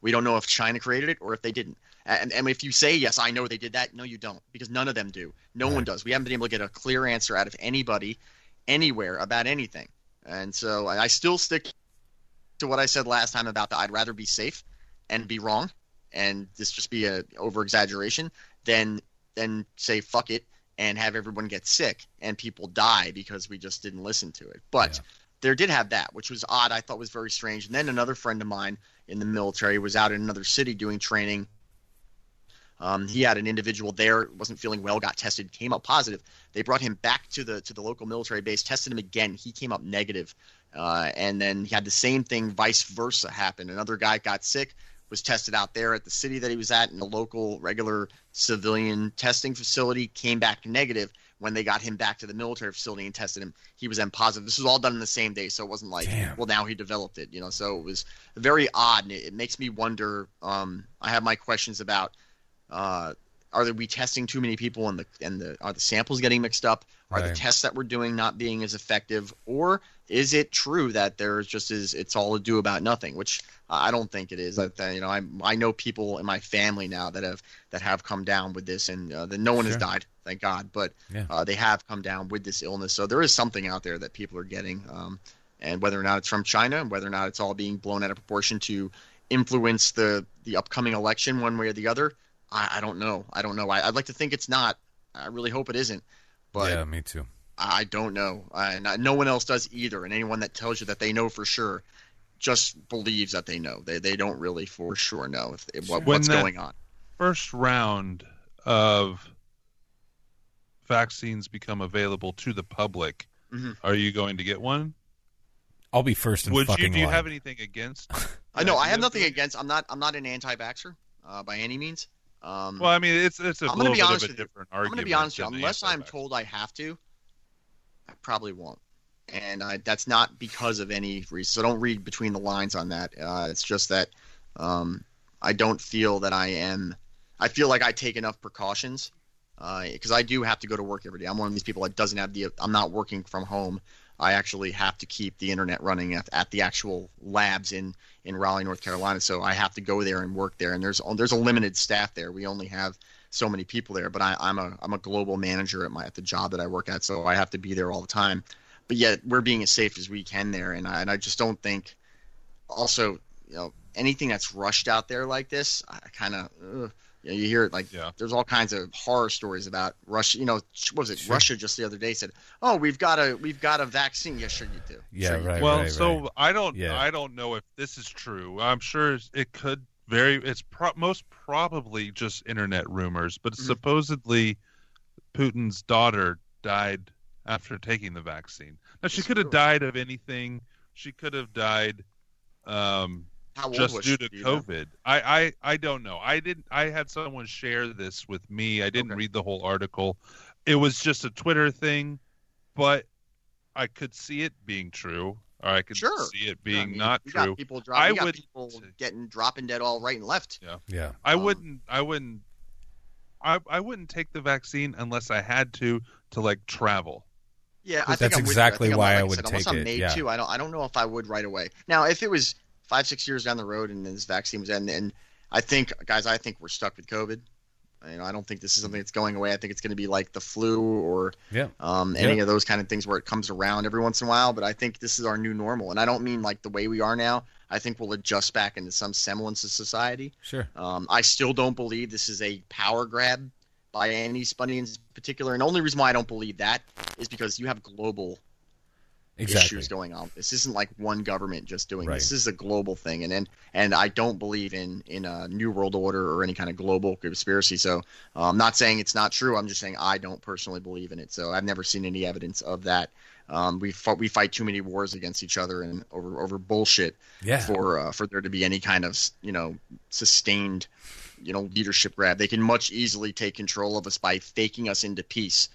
We don't know if China created it or if they didn't. And, and if you say yes, I know they did that. No, you don't, because none of them do. No one does. We haven't been able to get a clear answer out of anybody, anywhere about anything. And so I I still stick to what I said last time about that. I'd rather be safe and be wrong, and this just be a over exaggeration than than say fuck it and have everyone get sick and people die because we just didn't listen to it. But Yeah. there did have that, which was odd. I thought was very strange. And then another friend of mine in the military was out in another city doing training. Um, he had an individual there, wasn't feeling well, got tested, came up positive. They brought him back to the to the local military base, tested him again. He came up negative. Uh, and then he had the same thing, vice versa, happen. Another guy got sick, was tested out there at the city that he was at in the local regular civilian testing facility, came back negative. When they got him back to the military facility and tested him, he was M positive. This was all done in the same day, so it wasn't like, Damn. well, now he developed it, you know. So it was very odd, and it, it makes me wonder. Um, I have my questions about uh, are we testing too many people and the and the are the samples getting mixed up? Are the tests that we're doing not being as effective, or is it true that there's just is it's all ado about nothing? Which I don't think it is. That uh, you know, I I know people in my family now that have that have come down with this, and uh, that no one has died, thank God, but Yeah. uh, they have come down with this illness. So there is something out there that people are getting, um, and whether or not it's from China, and whether or not it's all being blown out of proportion to influence the the upcoming election one way or the other, I, I don't know. I don't know. I, I'd like to think it's not. I really hope it isn't, but yeah, me too. I don't know. I, and no one else does either. And anyone that tells you that they know for sure just believes that they know. They they don't really for sure know if, if what, what's going on. First round of vaccines become available to the public, Mhm. are you going to get one? I'll be first in Would you? fucking Do you line. have anything against? I know. I have nothing against. I'm not. I'm not an anti-vaxxer uh, by any means. Um, Well, I mean, it's it's a I'm little be bit honest of a with you. different I'm going to be honest with you. Unless I'm told I have to, I probably won't. And I, that's not because of any reason. So don't read between the lines on that. Uh, it's just that um, I don't feel that I am. I feel like I take enough precautions because I do have to go to work every day. I'm one of these people that doesn't have the. I'm not working from home. I actually have to keep the internet running at, at the actual labs in in Raleigh, North Carolina. So I have to go there and work there. And there's there's a limited staff there. We only have so many people there. But I, I'm a I'm a global manager at my at the job that I work at, so I have to be there all the time. But yet we're being as safe as we can there, and I, and I just don't think. Also, you know, anything that's rushed out there like this, I kind of. You, know, you hear it like Yeah. there's all kinds of horror stories about Russia. You know, what was it Russia just the other day said, "Oh, we've got a we've got a vaccine." Yeah, sure you do. Yeah, Sure you right. do. well, so right. I don't, Yeah. I don't know if this is true. I'm sure it could very. It's pro- most probably just internet rumors, but Mhm. supposedly Putin's daughter died after taking the vaccine. Now she could have died of anything. She could have died um, How old just was due she, to you know? COVID. I, I I don't know. I didn't. I had someone share this with me. I didn't Okay. read the whole article. It was just a Twitter thing, but I could see it being true, or I could Sure. see it I being mean, not true. Got people drop, I we got would- people getting dropping dead all right and left. yeah. yeah. I um, wouldn't. I wouldn't. I I wouldn't take the vaccine unless I had to to like travel. Yeah, I think That's I'm with you. exactly think I'm- why like I would said, unless take I'm it, made yeah. to, I don't. I don't know if I would right away. Now, if it was five, six years down the road and this vaccine was in, and I think, guys, I think we're stuck with COVID. You know, I don't think this is something that's going away. I think it's going to be like the flu or Yeah. um, any Yeah. of those kind of things where it comes around every once in a while. But I think this is our new normal, and I don't mean like the way we are now. I think we'll adjust back into some semblance of society. Sure. Um, I still don't believe this is a power grab by anybody in particular. And the only reason why I don't believe that is because you have global Exactly. issues going on. This isn't like one government just doing Right. this. This is a global thing, and and and I don't believe in in a new world order or any kind of global conspiracy. So uh, I'm not saying it's not true. I'm just saying I don't personally believe in it. So I've never seen any evidence of that. Um, we fought, we fight too many wars against each other and over over bullshit Yeah. for uh, for there to be any kind of you know sustained you know leadership grab. They can much easily take control of us by faking us into peace.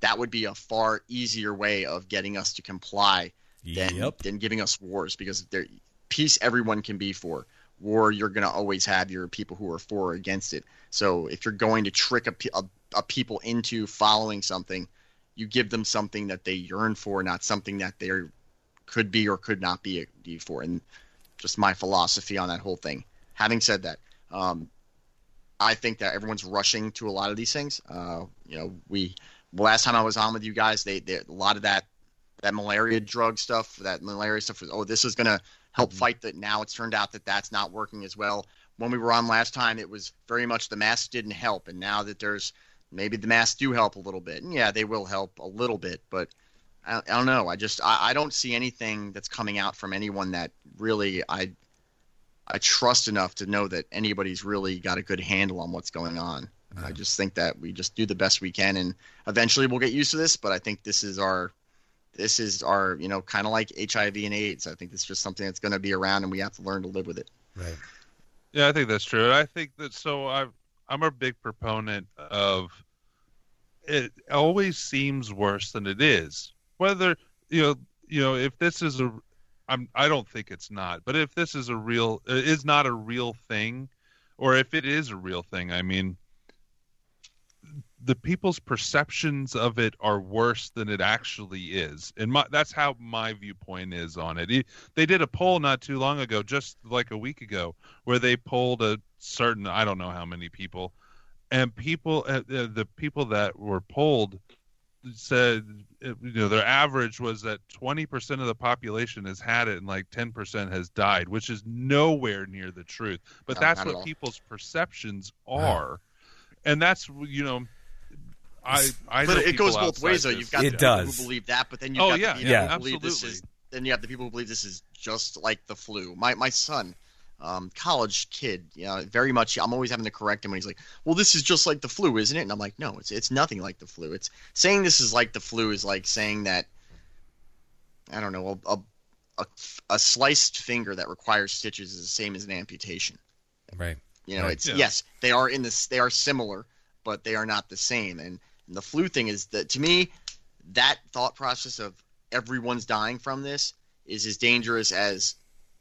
That would be a far easier way of getting us to comply than Yep. than giving us wars because there peace everyone can be for. War you're going to always have your people who are for or against it. So if you're going to trick a, a, a people into following something, you give them something that they yearn for, not something that they could be or could not be be for. And just my philosophy on that whole thing. Having said that, um, I think that everyone's rushing to a lot of these things. Uh, you know, we last time I was on with you guys, they, they a lot of that that malaria drug stuff, that malaria stuff was oh this is gonna help mm-hmm. fight that. Now it's turned out that that's not working as well. When we were on last time, it was very much the masks didn't help, and now that there's maybe the masks do help a little bit, and yeah, they will help a little bit, but I, I don't know. I just I, I don't see anything that's coming out from anyone that really I I trust enough to know that anybody's really got a good handle on what's going on. I just think that we just do the best we can, and eventually we'll get used to this. But I think this is our this is our you know kind of like HIV and AIDS. I think it's just something that's going to be around, and we have to learn to live with it. Right. Yeah, I think that's true. I think that so I I'm a big proponent of it always seems worse than it is. Whether you know you know if this is a I'm I don't think it's not, but if this is a real is not a real thing or if it is a real thing, I mean the people's perceptions of it are worse than it actually is. And my, that's how my viewpoint is on it. He- They did a poll not too long ago, just like a week ago, where they polled a certain I don't know how many people, and people uh, uh, the people that were polled said uh, you know their average was that 20% of the population has had it and like 10% has died which is nowhere near the truth but No, that's what people's perceptions are and that's you know i i but it goes both ways, though. You've got It the people does. who believe that, but then you've Oh, got yeah, the people yeah, who believe this is. absolutely. Then you have the people who believe this is just like the flu. My my son, um, college kid, you know, very much. I'm always having to correct him when he's like, "Well, this is just like the flu, isn't it?" And I'm like, "No, it's it's nothing like the flu. It's saying this is like the flu is like saying that I don't know a a, a sliced finger that requires stitches is the same as an amputation." Right. You know, Right. it's Yeah. yes, they are in this. They are similar, but they are not the same. And, and the flu thing is that to me, that thought process of everyone's dying from this is as dangerous as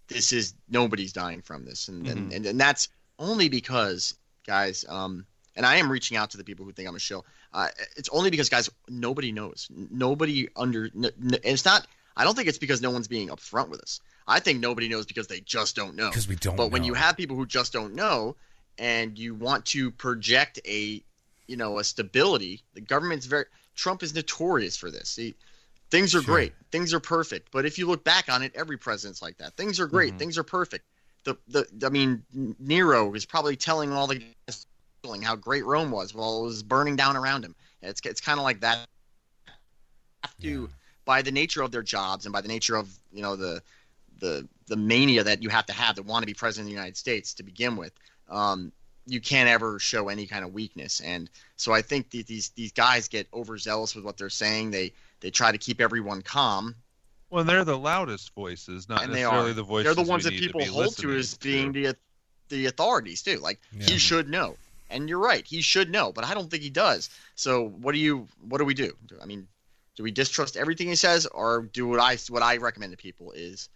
this is nobody's dying from this, and and, and, and that's only because guys, um, and I am reaching out to the people who think I'm a shill. Uh, it's only because guys, nobody knows. Nobody under. N- n- it's not. I don't think it's because no one's being upfront with us. I think nobody knows because they just don't know. Because we don't. But when you have people who just don't know, and you want to project a, you know, a stability, the government's very. Trump is notorious for this. He, things are Sure. great, things are perfect. But if you look back on it, every president's like that. Things are great, Mhm. things are perfect. The the I mean, Nero is probably telling all the guys how great Rome was while it was burning down around him. It's it's kind of like that. Have to Yeah. by the nature of their jobs and by the nature of you know the the the mania that you have to have to want to be president of the United States to begin with. Um, you can't ever show any kind of weakness, and so I think that these these guys get overzealous with what they're saying. They they try to keep everyone calm, Well, they're the loudest voices, not and necessarily the voices. They're the ones that people be hold to as being to. the the authorities too. Like Yeah. he should know, and you're right, he should know, but I don't think he does. So what do you what do we do? I mean, do we distrust everything he says, or do what I what I recommend to people is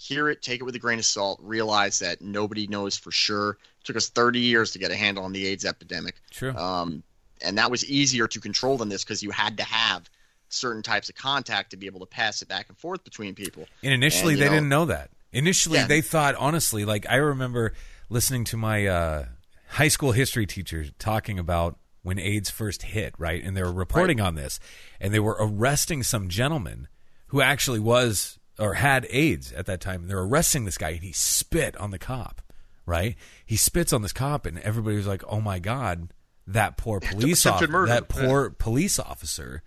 hear it, take it with a grain of salt, realize that nobody knows for sure. It took us 30 years to get a handle on the AIDS epidemic. True. Um, and that was easier to control than this because you had to have certain types of contact to be able to pass it back and forth between people. And initially, And, they know- didn't know that. Initially, Yeah. they thought, honestly, like I remember listening to my uh, high school history teacher talking about when AIDS first hit, right? And they were reporting on this, and they were arresting some gentleman who actually was or had AIDS at that time. And they're arresting this guy, and he spit on the cop, right? He spits on this cop, and everybody was like, "Oh my god, that poor police officer, that poor police officer."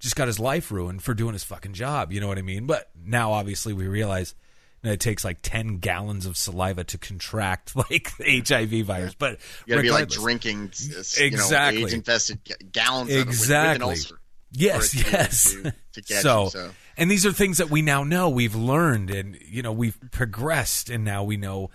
just got his life ruined for doing his fucking job. You know what I mean? But now, obviously, we realize that it takes like ten gallons of saliva to contract like the HIV virus. But You got to be like drinking, uh, Exactly. you know, AIDS-infested ga- gallons of it with- with, Exactly. an ulcer. Yes, for it to- yes. to- to get so, you, so. And these are things that we now know. We've learned, and you know, we've progressed, and now we know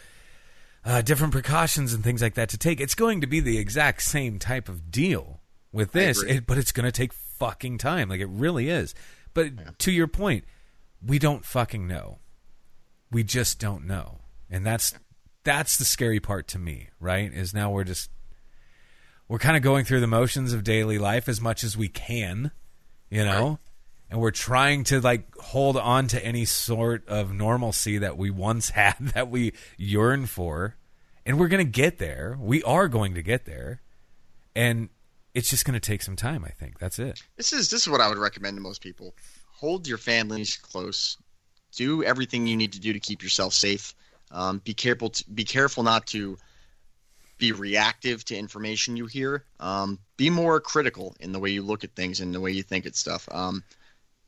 uh, different precautions and things like that to take. It's going to be the exact same type of deal with this, it, but it's going to take fucking time. Like it really is. But to your point, we don't fucking know. We just don't know, and that's that's the scary part to me. Right? Is now we're just we're kind of going through the motions of daily life as much as we can, you know, and we're trying to like hold on to any sort of normalcy that we once had that we yearn for, and we're going to get there. We are going to get there, and it's just going to take some time. I think that's it. This is this is what I would recommend to most people. Hold your families close. Do everything you need to do to keep yourself safe. Um, be careful. To, be careful not to be reactive to information you hear. Um, be more critical in the way you look at things and the way you think at stuff. Um,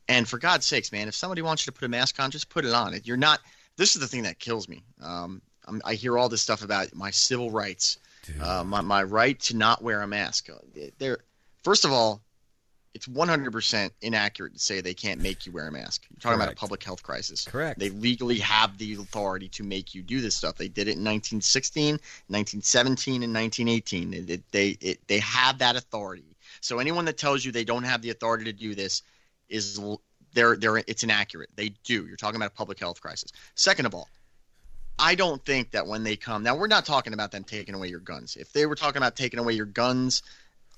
and for God's sakes, man, if somebody wants you to put a mask on, just put it on. You're not. This is the thing that kills me. Um, I'm, I hear all this stuff about my civil rights, uh, my my right to not wear a mask. Uh, There, first of all, it's 100% inaccurate to say they can't make you wear a mask. You're talking about a public health crisis. Correct. They legally have the authority to make you do this stuff. They did it in 1916, 1917, and 1918. It, it- they it, they have that authority. So anyone that tells you they don't have the authority to do this is they're they're it's inaccurate. They do. You're talking about a public health crisis. Second of all, I don't think that when they come now, we're not talking about them taking away your guns. If they were talking about taking away your guns,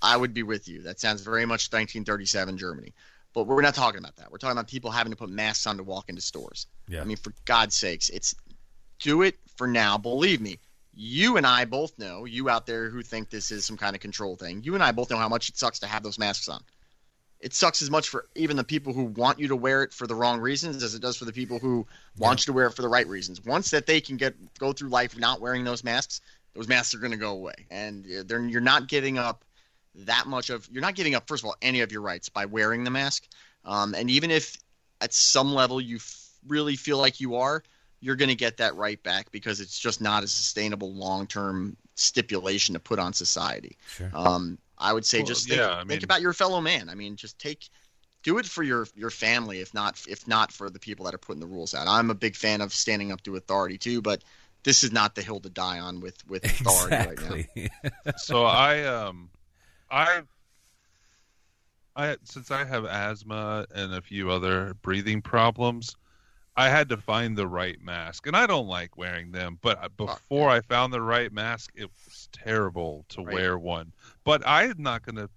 I would be with you. That sounds very much 1937 Germany. But we're not talking about that. We're talking about people having to put masks on to walk into stores. Yeah. I mean, for God's sakes, it's do it for now. Believe me, you and I both know, you out there who think this is some kind of control thing, you and I both know how much it sucks to have those masks on. It sucks as much for even the people who want you to wear it for the wrong reasons as it does for the people who want you to wear it for the right reasons. Once that they can get go through life not wearing those masks, those masks are going to go away, and you're not giving up that much of you're not giving up first of all any of your rights by wearing the mask um, and even if at some level you f- really feel like you are you're going to get that right back because it's just not a sustainable long-term stipulation to put on society Sure. um, i would say Well, just think, yeah, I think about your fellow man i mean just take do it for your your family if not if not for the people that are putting the rules out i'm a big fan of standing up to authority too but this is not the hill to die on with with authority right now so I um I I since I have asthma and a few other breathing problems, I had to find the right mask, and I don't like wearing them. But uh, before I found the right mask, it was terrible to Right. wear one. But I'm not gonna.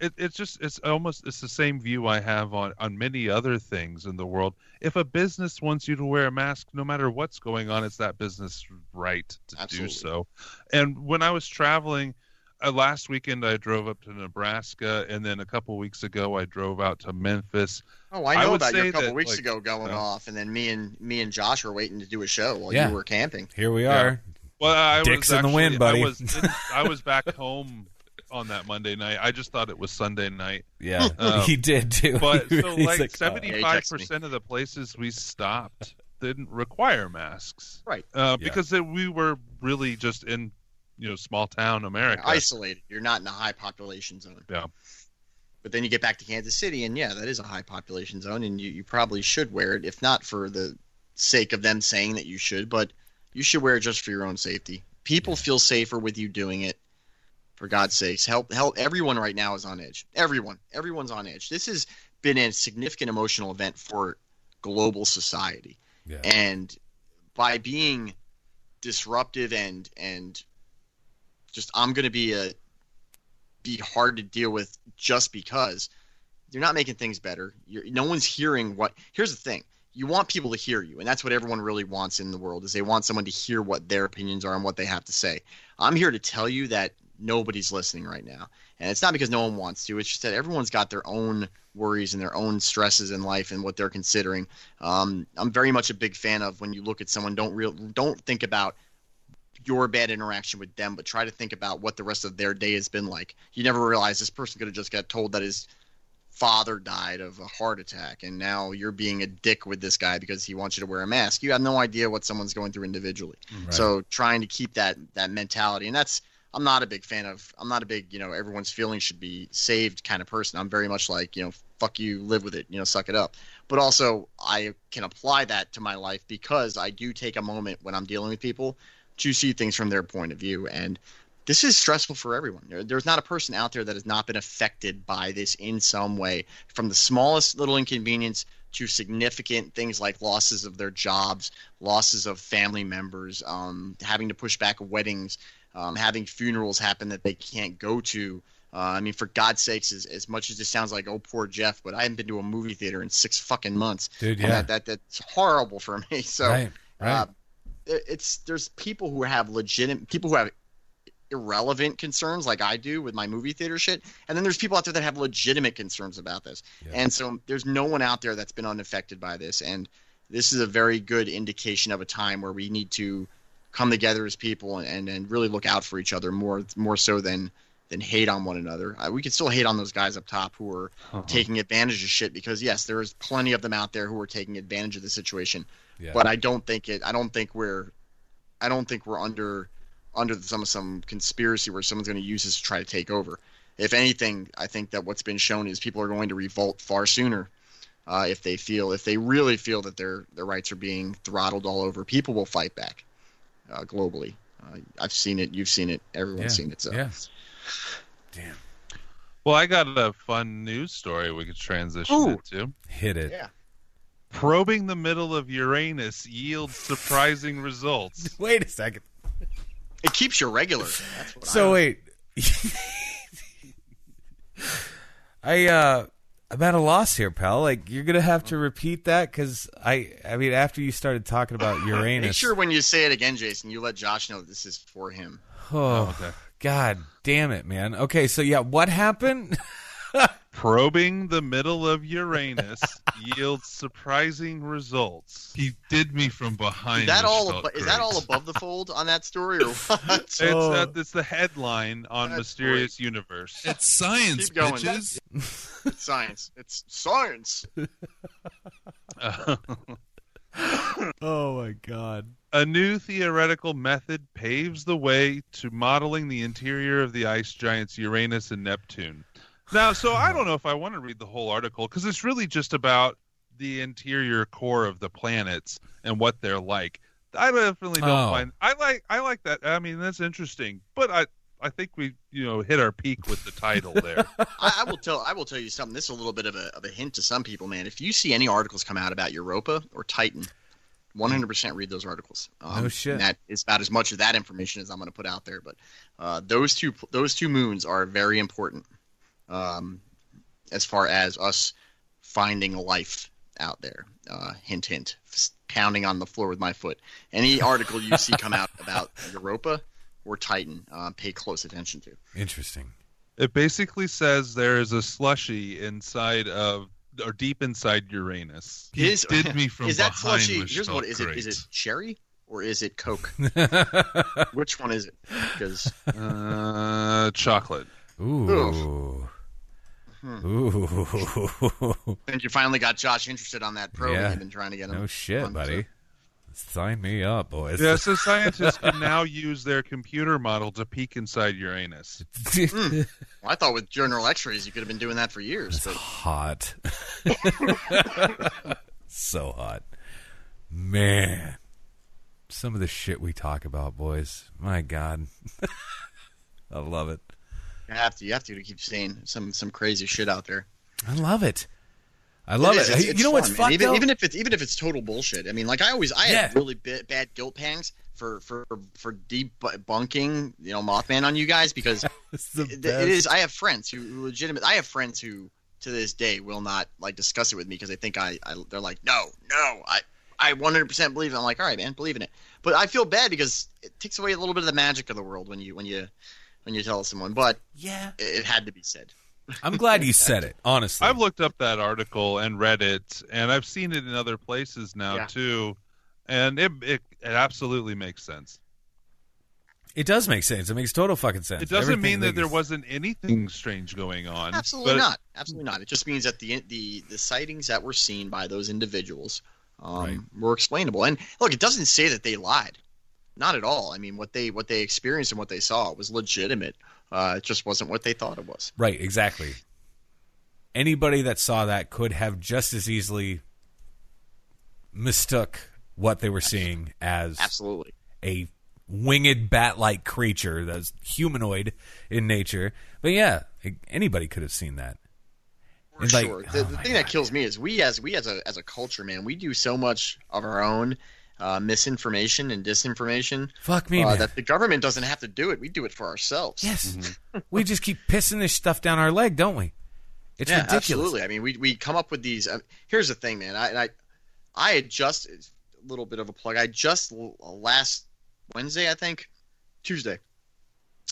It, it's just it's almost it's the same view I have on on many other things in the world. If a business wants you to wear a mask, no matter what's going on, it's that business right to Absolutely. do so. And when I was traveling. Uh, last weekend I drove up to Nebraska, and then a couple weeks ago I drove out to Memphis. Oh, I I know would about you a couple that, weeks like, ago going uh, off, and then me and me and Josh were waiting to do a show while Yeah. you were camping. Here we Yeah. are. Well, I Dicks was in the wind, buddy. I was, in- I was back home on that Monday night. I just thought it was Sunday night. Yeah, Um, he did too. But so He's like oh. seventy-five percent of the places we stopped didn't require masks, Right. Uh, Yeah. because they, we were really just in, you know, small town America. Isolated. You're not in a high population zone. Yeah. But then you get back to Kansas City, and yeah, that is a high population zone, and you, you probably should wear it, if not for the sake of them saying that you should, but you should wear it just for your own safety. People feel safer with you doing it. For God's sakes, help help everyone right now is on edge. Everyone, everyone's on edge. This has been a significant emotional event for global society. Yeah. And by being disruptive and and just I'm going to be a be hard to deal with just because you're not making things better. You're, no one's hearing what. Here's the thing: you want people to hear you, and that's what everyone really wants in the world. Is they want someone to hear what their opinions are and what they have to say. I'm here to tell you that nobody's listening right now, and it's not because no one wants to. It's just that everyone's got their own worries and their own stresses in life and what they're considering. Um, I'm very much a big fan of when you look at someone. Don't real don't think about your bad interaction with them, but try to think about what the rest of their day has been like. You never realize this person could have just got told that his father died of a heart attack, and now you're being a dick with this guy because he wants you to wear a mask. You have no idea what someone's going through individually. Right. So trying to keep that that mentality, and that's I'm not a big fan of. I'm not a big you know everyone's feelings should be saved kind of person. I'm very much like you know fuck you, live with it, you know, suck it up. But also I can apply that to my life because I do take a moment when I'm dealing with people to see things from their point of view and this is stressful for everyone. There, there's not a person out there that has not been affected by this in some way, from the smallest little inconvenience to significant things like losses of their jobs, losses of family members, um, having to push back weddings, um, having funerals happen that they can't go to. Uh, I mean, for God's sakes, as, as much as this sounds like oh poor Jeff, but I haven't been to a movie theater in six fucking months. Dude, And yeah. that, that that's horrible for me. So right, right. uh, it- it's there's people who have legitimate people who have irrelevant concerns like I do with my movie theater shit, and then there's people out there that have legitimate concerns about this. Yeah. And so there's no one out there that's been unaffected by this, and this is a very good indication of a time where we need to come together as people and and, really look out for each other more more so than than hate on one another. Uh, we can still hate on those guys up top who are Uh-huh. taking advantage of shit because yes, there is plenty of them out there who are taking advantage of the situation yeah. but I don't think it. I don't think we're. I don't think we're under under some some conspiracy where someone's going to use this to try to take over. If anything, I think that what's been shown is people are going to revolt far sooner uh, if they feel if they really feel that their their rights are being throttled all over. People will fight back uh, globally. Uh, I've seen it. You've seen it. Everyone's yeah. seen it. So yeah. Damn. Well, I got a fun news story we could transition Ooh. into. Hit it. Yeah. Probing the middle of Uranus yields surprising results. Wait a second. it keeps you regular. That's what So I, wait. I uh I'm at a loss here, pal. Like you're gonna have to repeat that because I I mean after you started talking about Uranus. make sure when you say it again, Jason, you let Josh know that this is for him. Oh, oh, okay. God damn it, man. Okay, so yeah, what happened? Probing the middle of Uranus yields surprising results. He did me from behind. Is that all? felt Abo- is that all above the fold on that story, or what? It's, Oh. uh, it's the headline on That's Mysterious Universe. It's science, Keep going. bitches. It's science. It's science. oh my God. A new theoretical method paves the way to modeling the interior of the ice giants Uranus and Neptune. Now, so I don't know if I want to read the whole article because it's really just about the interior core of the planets and what they're like. I definitely don't Oh. find I like I like that. I mean, that's interesting, but I I think we you know hit our peak with the title there. I, I will tell. I will tell you something. This is a little bit of a, of a hint to some people, man. If you see any articles come out about Europa or Titan, 100% read those articles. Um, No shit. That is about as much of that information as I'm going to put out there. But uh, those two those two moons are very important um, as far as us finding life out there. Uh, hint, hint. Pounding on the floor with my foot. Any article you see come out about Europa or Titan, uh, pay close attention to. Interesting. It basically says there is a slushy inside of or deep inside Uranus. He Is did me from is that behind slushy? Here's what is it? great. Is it cherry or is it Coke? Which one is it? Because uh, chocolate? Ooh. Hmm. Ooh. and you finally got Josh interested on that probe Yeah. you've been trying to get him. no shit, on, buddy. Sign me up, boys. Yeah, so scientists can now use their computer model to peek inside Uranus. Well, I thought with general X-rays you could have been doing that for years. But hot. so hot. Man. Some of the shit we talk about, boys. My God. I love it. You have to, you have to, to keep seeing some some crazy shit out there. I love it. I love It. It's- it's you know what's fucked even, even if it's even if it's total bullshit. I mean, like I always, I Yeah. had really bit, bad guilt pangs for for for debunking, you know, Mothman on you guys because it, it is. I have friends who, who legitimate. I have friends who to this day will not like discuss it with me because they think I, I. They're like, no, no, I. I 100% believe it. I'm like, all right, man, believe in it. But I feel bad because it takes away a little bit of the magic of the world when you when you when you tell someone. But Yeah. it, it had to be said. I'm glad you said it, honestly. I've looked up that article and read it, and I've seen it in other places now Yeah. too, and it, it it absolutely makes sense. it does make sense. It makes total fucking sense. It doesn't Everything mean that there is- wasn't anything strange going on. Absolutely but- not. Absolutely not. It just means that the the the sightings that were seen by those individuals um, Right. were explainable. And look, it doesn't say that they lied. Not at all. I mean, what they what they experienced and what they saw was legitimate. Uh, it just wasn't what they thought it was. Right, exactly. Anybody that saw that could have just as easily mistook what they were seeing as Absolutely. a winged bat-like creature that's humanoid in nature. But yeah, anybody could have seen that. Like, sure. oh The, the thing God. that kills me is we as we as a as a culture, man, we do so much of our own uh, misinformation and disinformation Fuck me, uh, man. that the government doesn't have to do it. We do it for ourselves. yes, we just keep pissing this stuff down our leg, don't we? It's yeah, ridiculous. absolutely. I mean, we we come up with these. Uh, here's the thing, man. I I I had just a little bit of a plug. I just last Wednesday, I think, Tuesday,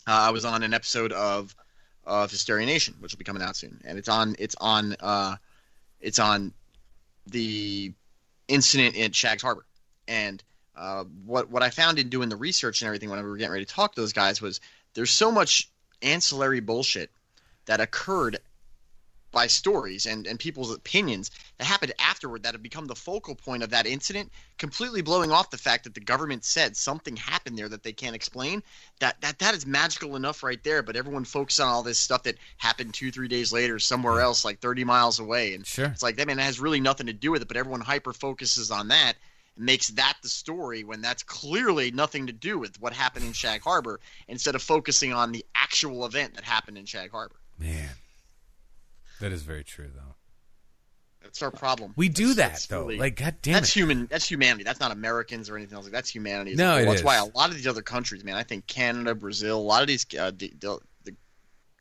uh, I was on an episode of of Hysteria Nation, which will be coming out soon, and it's on it's on uh it's on the incident in Shags Harbor, and uh, what what I found in doing the research and everything when we were getting ready to talk to those guys was there's so much ancillary bullshit that occurred by stories and, and people's opinions that happened afterward that have become the focal point of that incident, completely blowing off the fact that the government said something happened there that they can't explain. That that that is magical enough right there. But everyone focuses on all this stuff that happened two three days later somewhere else, like thirty miles away, and Sure. it's like that man it has really nothing to do with it. But everyone hyper focuses on that. Makes that the story when that's clearly nothing to do with what happened in Shag Harbor, instead of focusing on the actual event that happened in Shag Harbor. Man, that is very true, though. That's our problem. We do That's- that that's though. really- like, god damn that's it. human. That's humanity. That's not Americans or anything else. Like that's humanity. No, it That's is. why a lot of these other countries, man. I think Canada, Brazil, a lot of these, uh, the, the, the,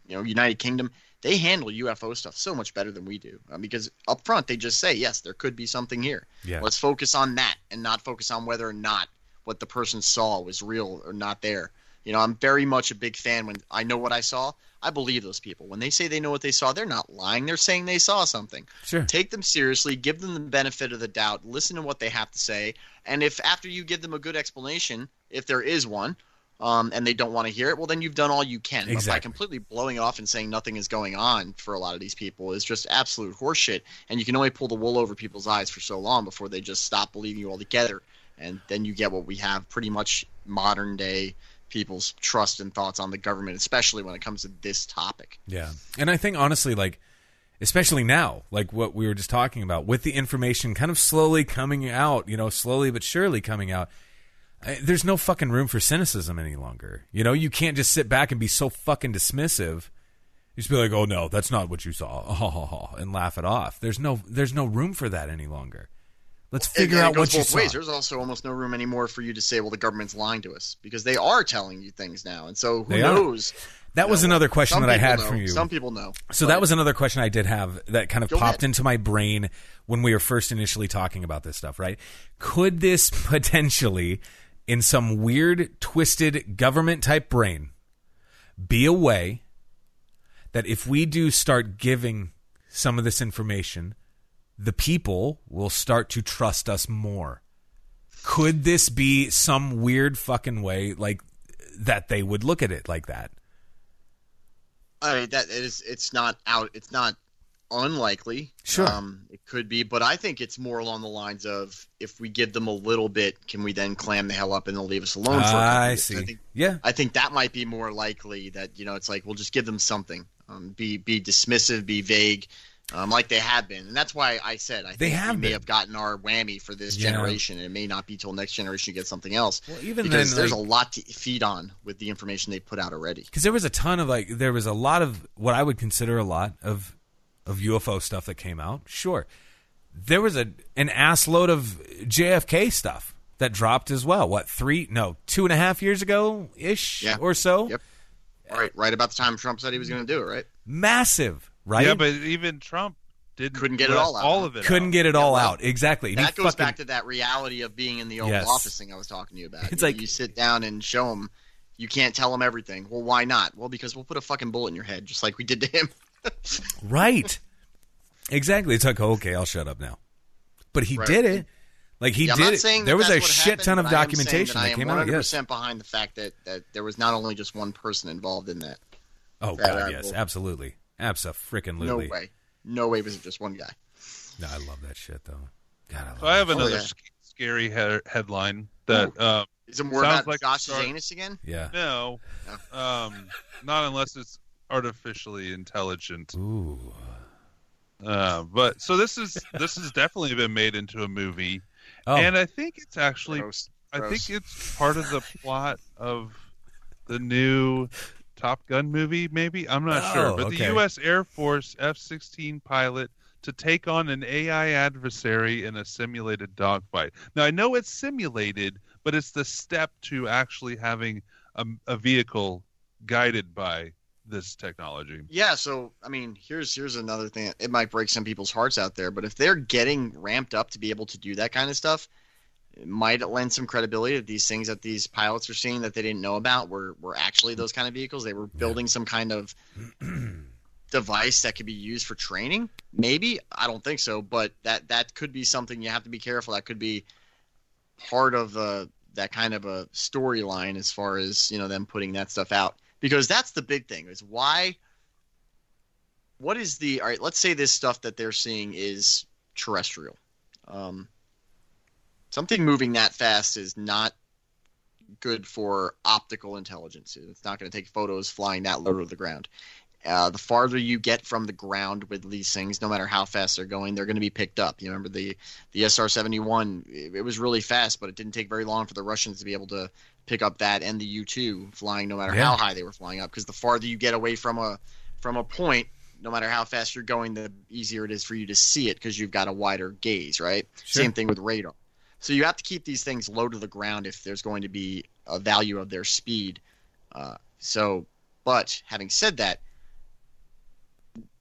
you know, United Kingdom, they handle UFO stuff so much better than we do. Uh, because up front, they just say, yes, there could be something here. Yeah. Let's focus on that and not focus on whether or not what the person saw was real or not there. You know, I'm very much a big fan when I know what I saw. I believe those people. When they say they know what they saw, they're not lying. They're saying they saw something Sure. take them seriously give them the benefit of the doubt listen to what they have to say and if after you give them a good explanation if there is one um, and they don't want to hear it well then you've done all you can. But by completely blowing it off and saying nothing is going on for a lot of these people is just absolute horseshit and you can only pull the wool over people's eyes for so long before they just stop believing you altogether and then you get what we have pretty much modern day people's trust and thoughts on the government especially when it comes to this topic. Yeah. And I think honestly, like, especially now, like what we were just talking about, with the information kind of slowly coming out, you know, slowly but surely coming out, there's no fucking room for cynicism any longer. You know, you can't just sit back and be so fucking dismissive. You just be like, "Oh no, that's not what you saw," and laugh it off. There's no, there's no room for that any longer. Let's figure and out what you both saw. There's also almost no room anymore for you to say, "Well, the government's lying to us," because they are telling you things now, and so who They are. knows? That was know, another question that I had know. for you. Some people know. So that was another question I did have that kind of popped ahead. into my brain when we were first initially talking about this stuff, right? Could this potentially, in some weird, twisted government type brain, be a way that if we do start giving some of this information, the people will start to trust us more? Could this be some weird fucking way like that they would look at it like that? I mean, that is it's not out. It's not unlikely. Sure. um, it could be, but I think it's more along the lines of if we give them a little bit, can we then clam the hell up and they'll leave us alone? for I see. I think yeah. I think that might be more likely that you know it's like we'll just give them something, um, be be dismissive, be vague, um, like they have been, and that's why I said I They think have we may been. have gotten our whammy for this Yeah. generation, and it may not be till next generation you get something else. Well, even because then, there's like- a lot to feed on with the information they put out already. because there was a ton of like there was a lot of what I would consider a lot of of UFO stuff that came out. Sure, there was a an ass load of JFK stuff that dropped as well. What three? No, two and a half years ago ish Yeah. or so. Yep. Right, right about the time Trump said he was going to do it, right? Massive, right? Yeah, but even Trump didn't Couldn't get it all out. all of it. couldn't out. get it all well, out exactly. And he that goes fucking- back to that reality of being in the Oval Yes. Office thing I was talking to you about. It's You- like- you sit down and show them. You can't tell them everything. Well, why not? Well, because we'll put a fucking bullet in your head, just like we did to him. Right. Exactly. It's like okay, I'll shut up now. But he Right. did it. Like he Yeah, I'm did not it. saying that there was a that's what shit happened, ton of but I am saying documentation that, that, I am came 100% out. Yes. behind the fact that, that there was not only just one person involved in that. Oh that god, I yes, will- absolutely, absolutely. No way. No way was it just one guy. No, I love that shit though. God, I love So I have that another yeah. scary he- headline that um, Is it more Sounds about like Josh a start- again? shit. Yeah. no, um, not unless it's artificially intelligent. Ooh. Uh, but so this is this has definitely been made into a movie, Oh, and I think it's actually Gross. I Gross. think it's part of the plot of the new Top Gun movie. Maybe I'm not Oh, sure, but okay. the U.S. Air Force F-16 pilot to take on an AI adversary in a simulated dogfight. Now I know it's simulated, but it's the step to actually having a, a vehicle guided by this technology. Yeah, so I mean, here's here's another thing. It might break some people's hearts out there, but if they're getting ramped up to be able to do that kind of stuff, it might lend some credibility that these things that these pilots are seeing that they didn't know about were were actually those kind of vehicles. They were building some kind of device that could be used for training. Maybe I don't think so, but that that could be something you have to be careful. That could be part of uh, that kind of a storyline as far as you know them putting that stuff out because that's the big thing is why what is the all right let's say this stuff that they're seeing is terrestrial um, something moving that fast is not good for optical intelligence it's not going to take photos flying that low to the ground uh, the farther you get from the ground with these things, no matter how fast they're going, they're going to be picked up. You remember the the SR seventy one? It was really fast, but it didn't take very long for the Russians to be able to pick up that and the U two flying, no matter Yeah. how high they were flying up. Because the farther you get away from a from a point, no matter how fast you're going, the easier it is for you to see it because you've got a wider gaze, right? Sure. Same thing with radar. So you have to keep these things low to the ground if there's going to be a value of their speed. Uh, so, but having said that,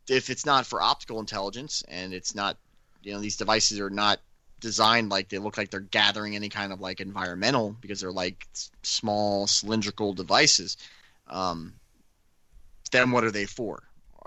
if it's not for optical intelligence and it's not, you know, these devices are not designed like they look like they're gathering any kind of like environmental because they're like small cylindrical devices. Um, then what are they for?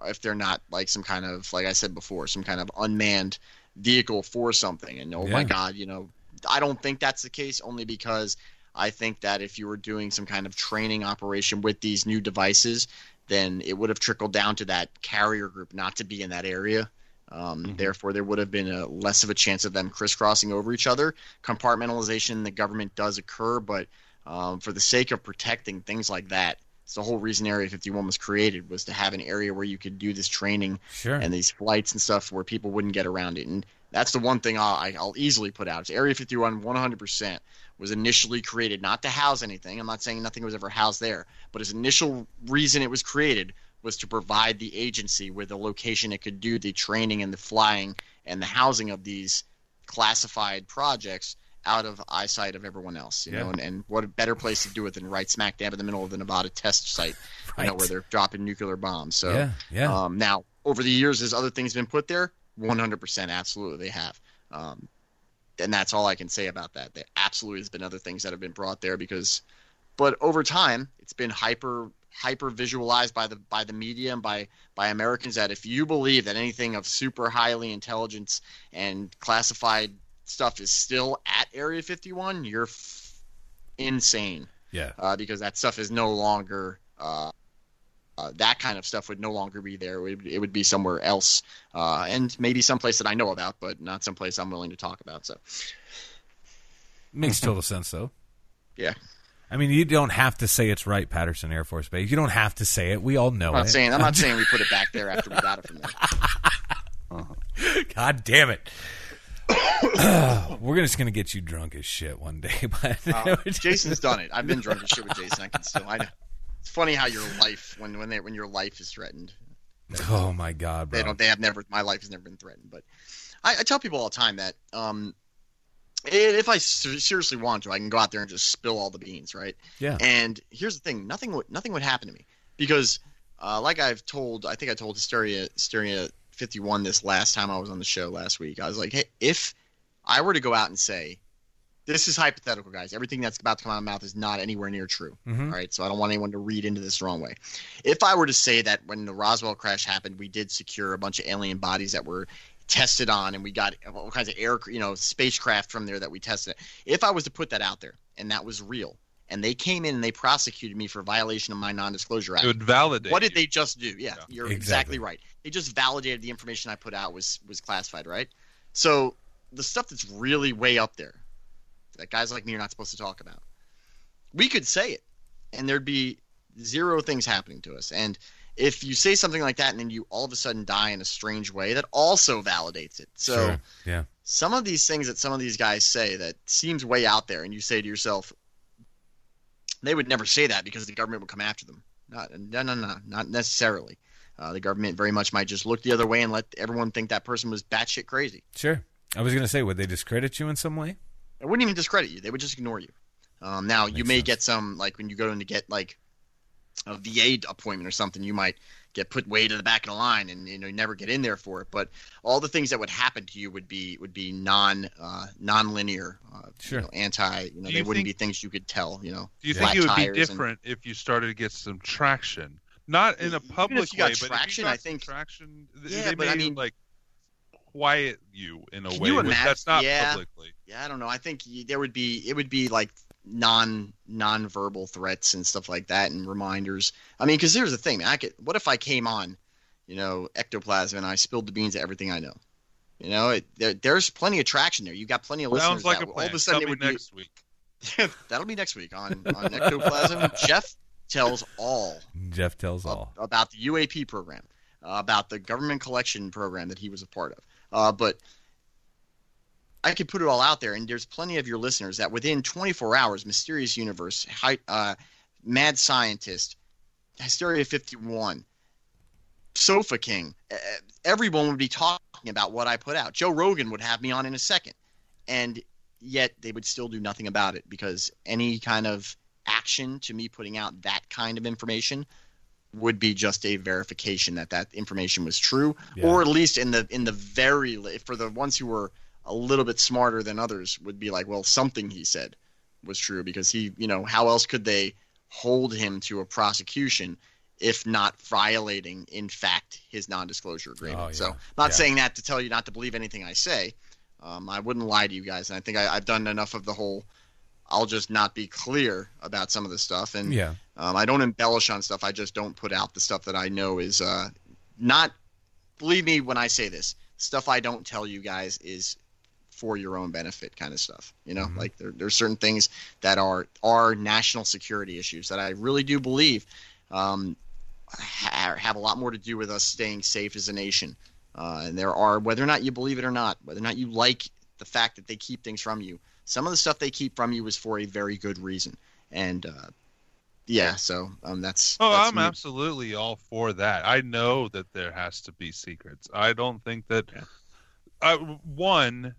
If they're not like some kind of, like I said before, some kind of unmanned vehicle for something. And oh my God, you know, I don't think that's the case only because I think that if you were doing some kind of training operation with these new devices, then it would have trickled down to that carrier group not to be in that area. Um, Therefore, there would have been a less of a chance of them crisscrossing over each other. Compartmentalization in the government does occur, but um, for the sake of protecting things like that, it's the whole reason Area 51 was created was to have an area where you could do this training Sure. and these flights and stuff where people wouldn't get around it. And that's the one thing I'll, I- I'll easily put out. Is Area 51 100% was initially created not to house anything. I'm not saying nothing was ever housed there, but its initial reason it was created was to provide the agency with a location it could do the training and the flying and the housing of these classified projects out of eyesight of everyone else. You Yeah. know, and, and what a better place to do it than right smack dab in the middle of the Nevada test site, you know, where they're dropping nuclear bombs. So Yeah, yeah. um, now, over the years, has other things been put there? 100%, absolutely, they have. Um, and that's all I can say about that. There absolutely has been other things that have been brought there because, but over time, it's been hyper hyper visualized by the by the media and by by Americans that if you believe that anything of super highly intelligence and classified stuff is still at Area 51, you're f- insane yeah. uh, because that stuff is no longer uh, uh, that kind of stuff would no longer be there. It would, it would be somewhere else, uh, and maybe someplace that I know about, but not someplace I'm willing to talk about. So, Makes total sense, though. yeah, I mean, you don't have to say it's Wright-Patterson Air Force Base. You don't have to say it. We all know I'm not it. saying I'm not saying we put it back there after we got it from there. God damn it. We're just gonna get you drunk as shit one day, but Uh, Jason's done it. I've been drunk as shit with Jason. I can still. I know. It's funny how your life when when they, when your life is threatened. oh my god, bro. They don't. They have never. My life has never been threatened. But I, I tell people all the time that um, if I seriously want to, I can go out there and just spill all the beans, right? Yeah. And here's the thing: nothing would nothing would happen to me because, uh, like I've told, I think I told Hysteria Hysteria 51 this last time I was on the show last week. I was like, hey, if I were to go out and say. This is hypothetical, guys. Everything that's about to come out of my mouth is not anywhere near true. Mhm. All right, so I don't want anyone to read into this the wrong way. If I were to say that when the Roswell crash happened, we did secure a bunch of alien bodies that were tested on, and we got all kinds of air, you know, spacecraft from there that we tested. If I was to put that out there, and that was real, and they came in and they prosecuted me for violation of my non-disclosure act, It would validate. what did you. they just do? Yeah, Yeah. you're Exactly. exactly. right. They just validated the information I put out was was classified, right? So the stuff that's really way up there, that guys like me are not supposed to talk about, we could say it, and there'd be zero things happening to us. And if you say something like that and then you all of a sudden die in a strange way, that also validates it. So Sure. Yeah. some of these things that some of these guys say that seems way out there, and you say to yourself, they would never say that because the government would come after them. Not, no, no, no, not necessarily. Uh, the government very much might just look the other way and let everyone think that person was batshit crazy. Sure. I was gonna say, would they discredit you in some way? They wouldn't even discredit you; they would just ignore you. Um, now, you may sense. get some like when you go in to get like a VA appointment or something, you might get put way to the back of the line and you know never get in there for it. But all the things that would happen to you would be would be non uh, non-linear, uh, Sure. you know, anti. You know, Do they wouldn't think- be things you could tell. You know, Do you think it would be tires and- different if you started to get some traction? Not in a public you got way, but traction, if I think- traction. th- Yeah, they but I may, mean- like quiet you in a way you imagine- that's not yeah. publicly. Yeah, I don't know. I think y- there would be it would be like non non-verbal threats and stuff like that and reminders. I mean, because here's the thing, man. I could. What if I came on, you know, ectoplasm and I spilled the beans of everything I know? You know, it, there, there's plenty of traction there. You got plenty of listeners Sounds like that a will- plan. all of a sudden Tell it would next week. be. that'll be next week on on ectoplasm. Jeff tells all Jeff tells ab- all. about the UAP program, uh, about the government collection program that he was a part of. Uh, but I could put it all out there, and there's plenty of your listeners that within 24 hours, Mysterious Universe, Hi- uh, Mad Scientist, Hysteria 51, Sofa King, uh, everyone would be talking about what I put out. Joe Rogan would have me on in a second, and yet they would still do nothing about it because any kind of action to me putting out that kind of information would be just a verification that that information was true Yeah. or at least in the in the very for the ones who were a little bit smarter than others would be like well something he said was true because he you know how else could they hold him to a prosecution if not violating in fact his non-disclosure agreement Oh, yeah. so not Yeah. saying that to tell you not to believe anything i say um, i wouldn't lie to you guys and i think I, i've done enough of the whole i'll just not be clear about some of the stuff and Yeah. um, I don't embellish on stuff. I just don't put out the stuff that I know is uh, not. Believe me when I say this. Stuff I don't tell you guys is for your own benefit, kind of stuff. You know, Mm-hmm. like there, there's certain things that are are national security issues that I really do believe um, ha- have a lot more to do with us staying safe as a nation. Uh, and there are, whether or not you believe it or not, whether or not you like the fact that they keep things from you, some of the stuff they keep from you is for a very good reason. And uh, yeah, so um, that's. Oh, that's I'm me. absolutely all for that. I know that there has to be secrets. I don't think that. I, one,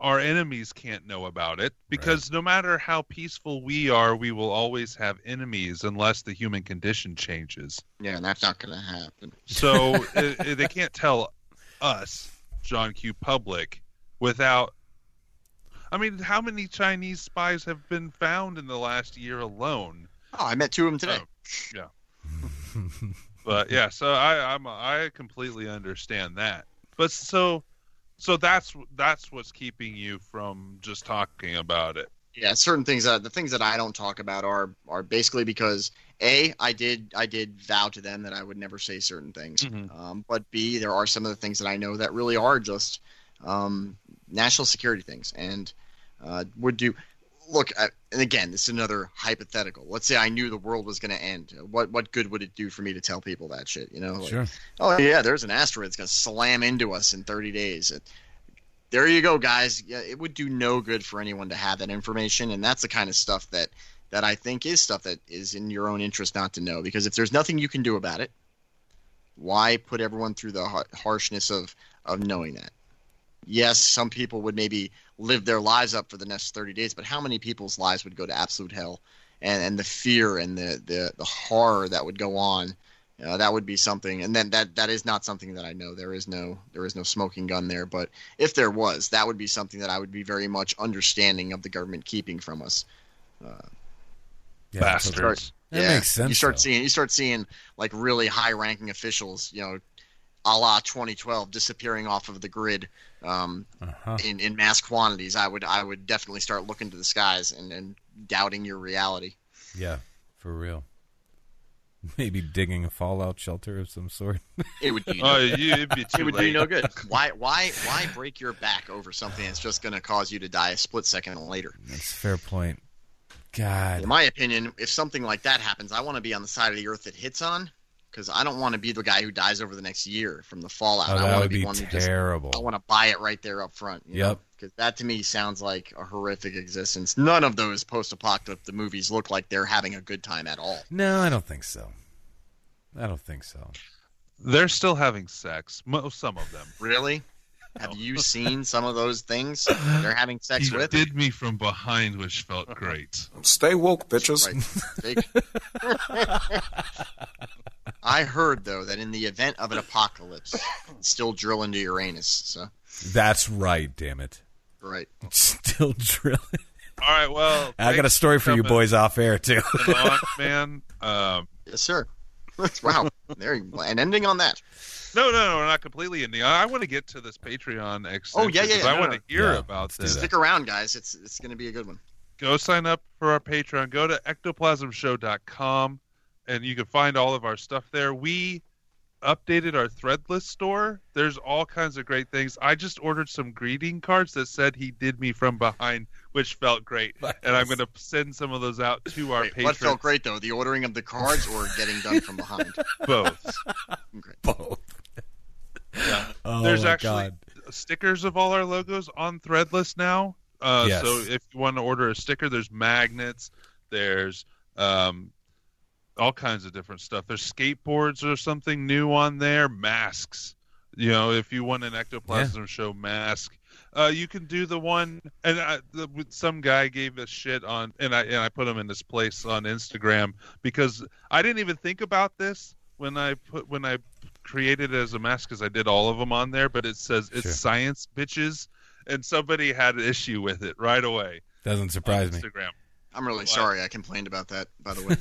our enemies can't know about it because no matter how peaceful we are, we will always have enemies unless the human condition changes. Yeah, and that's not going to happen. So it, it- uh, uh, they can't tell us, John Q. Public, without. I mean, how many Chinese spies have been found in the last year alone? Oh, I met two of them today. Oh, yeah. but yeah, so I I'm I completely understand that. But so so that's that's what's keeping you from just talking about it. Yeah, certain things that the things that I don't talk about are are basically because a I did I did vow to them that I would never say certain things, Mhm. um, but b there are some of the things that I know that really are just um, national security things and uh, would do. Look, I, and again, this is another hypothetical. Let's say I knew the world was going to end. What what good would it do for me to tell people that shit? You know, like, Sure. oh yeah, there's an asteroid that's going to slam into us in 30 days. There you go, guys. Yeah, it would do no good for anyone to have that information, and that's the kind of stuff that that I think is stuff that is in your own interest not to know. Because if there's nothing you can do about it, why put everyone through the harshness of of knowing that? Yes, some people would maybe live their lives up for the next 30 days, but how many people's lives would go to absolute hell? And and the fear and the the, the horror that would go on uh, that would be something, and then that that is not something that I know. There is no there is no smoking gun there, but if there was, that would be something that I would be very much understanding of the government keeping from us. Yeah, Bastards. That makes sense, You start though. seeing you start seeing like really high ranking officials, you know, a la 2012, disappearing off of the grid um, Uh-huh. in in mass quantities. I would I would definitely start looking to the skies and, and doubting your reality. Yeah, for real. Maybe digging a fallout shelter of some sort. It would do Oh, you, it'd be it would late. do no good. Why why why break your back over something that's just going to cause you to die a split second later? That's a fair point. God. In my opinion, if something like that happens, I want to be on the side of the earth it hits on because I don't want to be the guy who dies over the next year from the fallout. Oh, I that want to would be, be one who just terrible. I want to buy it right there up front. Yep. Because that to me sounds like a horrific existence. None of those post-apocalyptic movies look like they're having a good time at all. No, I don't think so. I don't think so. They're still having sex. Mo- some of them. Really? Have you seen some of those things they're having sex He with? did me from behind, which felt great. Stay woke, bitches. Right. I heard though that in the event of an apocalypse, still drill into Uranus. So That's right, damn it. right. Still drilling. All right, well, I got a story for you boys off air, too. Come on, man. Um, Yes, sir. wow. There you go. And ending on that. no, no, no, not completely ending. I, I want to get to this Patreon oh, extension. Oh, yeah, yeah, 'cause yeah. I No, want no. to hear Yeah, about this. Stick around, guys. It's it's going to be a good one. go sign up for our Patreon. Go to ectoplasmshow.com and you can find all of our stuff there. We updated our threadless store. There's all kinds of great things. I just ordered some greeting cards that said he did me from behind, which felt great. And I'm going to send some of those out to our Wait, patrons. what felt great though? The ordering of the cards or getting done from behind? Both. Okay. Both. Yeah. Oh, There's my actually God. stickers of all our logos on Threadless now. Uh, Yes. So if you want to order a sticker, there's magnets. There's um, all kinds of different stuff. There's skateboards or something new on there. Masks. You know, if you want an ectoplasm show mask, uh, you can do the one. And I, the, some guy gave us shit on, and I and I put him in this place on Instagram because I didn't even think about this when I put when I created it as a mask because I did all of them on there, but it says it's Sure. science bitches, and somebody had an issue with it right away Doesn't surprise me. Instagram. I'm really What? sorry I complained about that. By the way,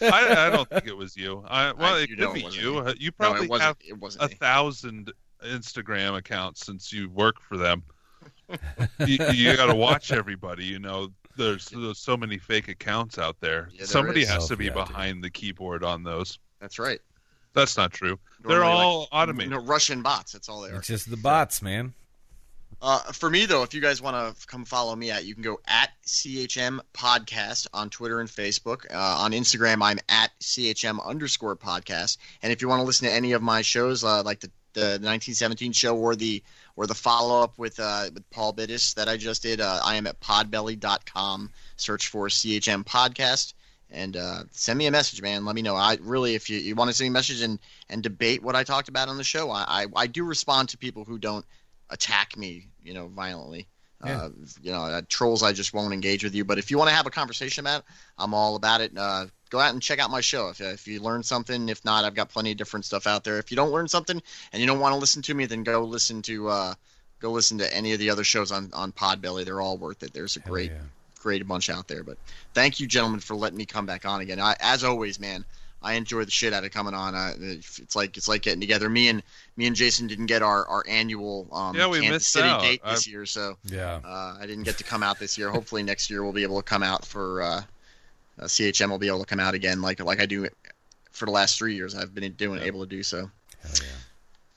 I, I don't think it was you. I, well, I- it you could know be wasn't you. me. Uh, You no, probably it wasn't. have It wasn't a me. thousand Instagram accounts since you work for them. you you got to watch everybody. You know, there's, there's so many fake accounts out there. Yeah, there Somebody is. has Oh, to be yeah, dude. behind the keyboard on those. That's right. That's not true. They're Normally, like, all automated. No, Russian bots. That's all they are. It's just the bots, man. Uh, for me though, if you guys want to come follow me at, you can go at CHM Podcast on Twitter and Facebook. Uh, on Instagram, I'm at CHM underscore Podcast. And if you want to listen to any of my shows, uh, like the, the 1917 show or the or the follow up with uh, with Paul Biddiss that I just did, uh, I am at Podbelly.com. Search for CHM Podcast. And send me a message, man. Let me know. I really, if you, you want to send me a message and, and debate what I talked about on the show, I, I, I do respond to people who don't attack me, you know, violently. Uh, you know, uh, trolls, I just won't engage with you. But if you want to have a conversation about it, I'm all about it. Uh, go out and check out my show. If, if you learn something, if not, I've got plenty of different stuff out there. If you don't learn something and you don't want to listen to me, then go listen to uh, go listen to any of the other shows on on Podbelly. They're all worth it. There's a great yeah. great bunch out there. But thank you, gentlemen, for letting me come back on again. I, as always, man, I enjoy the shit out of coming on. Uh, it's like it's like getting together. Me and me and Jason didn't get our our annual um, Yeah, we Kansas missed City out. date this I've- year, so Yeah. uh, I didn't get to come out this year. Hopefully next year we'll be able to come out for uh, uh, CHM. will be able to come out again, like like I do for the last three years. I've been doing able to do so.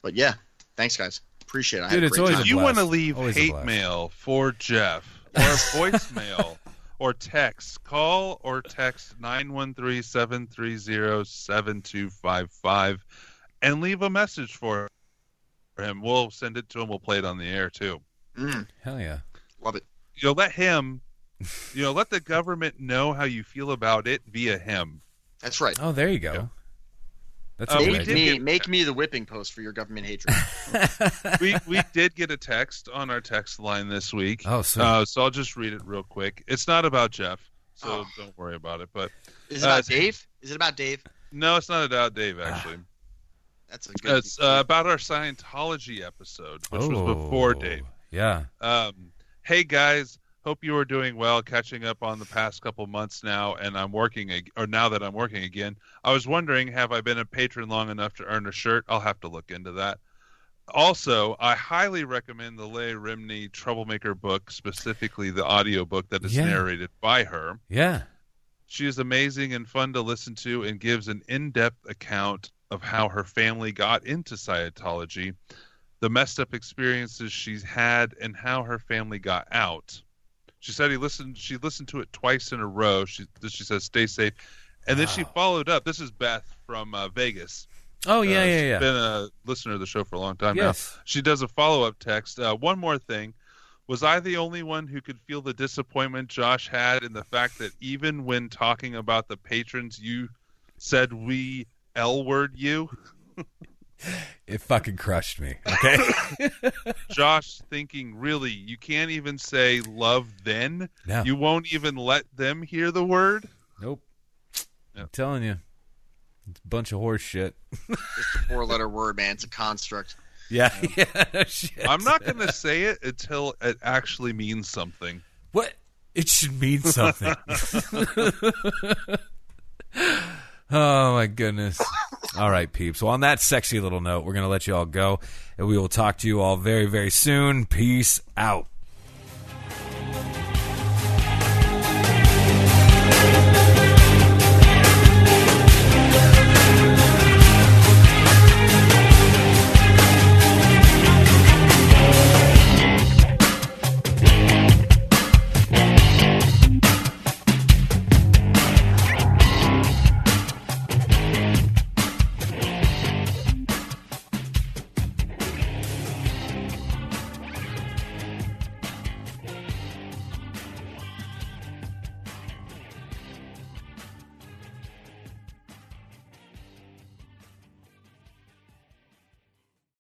But yeah, thanks guys. Appreciate it. I had Dude, a it's great always time. If you want to leave Always hate mail for Jeff or voicemail or text, call or text 913-730-7255 and leave a message for him. We'll send it to him. We'll play it on the air too. Mm, Hell yeah. love it. You know, let him, you know, let the government know how you feel about it via him. That's right. Oh, there you go. Yeah. That's Uh, a we good Make did idea. me make me the whipping post for your government hatred. we we did get a text on our text line this week. Oh, sweet. Uh, so I'll just read it real quick. It's not about Jeff, so Oh. don't worry about it. But Is it Uh, about Dave? Is it about Dave? no, it's not about Dave. Ah. Actually, That's a good. it's uh, about our Scientology episode, which was before Oh, Dave. Yeah. Um, hey guys, hope you are doing well. Catching up on the past couple months now, and I'm working, ag- or now that I'm working again. I was wondering, have I been a patron long enough to earn a shirt? I'll have to look into that. Also, I highly recommend the Leah Remini Troublemaker book, specifically the audio book that is Yeah. narrated by her. Yeah. She is amazing and fun to listen to and gives an in depth account of how her family got into Scientology, the messed up experiences she's had, and how her family got out. She said he listened she listened to it twice in a row. She she says stay safe. And then she followed up. This is Beth from uh, Vegas. Oh, yeah, Uh, yeah, she's yeah. Been a listener of the show for a long time Yes. now. She does a follow up text. Uh, one more thing. Was I the only one who could feel the disappointment Josh had in the fact that even when talking about the patrons, you said we L word you? It fucking crushed me. Okay. Josh thinking, really, you can't even say love then? no. You won't even let them hear the word? nope. Yeah. I'm telling you. It's a bunch of horse shit. Just a four-letter word, man. It's a construct. Yeah. yeah. shit. I'm not going to say it until it actually means something. What? It should mean something. oh my goodness. All right, peeps. Well, on that sexy little note, we're going to let you all go, and we will talk to you all very, very soon. Peace out.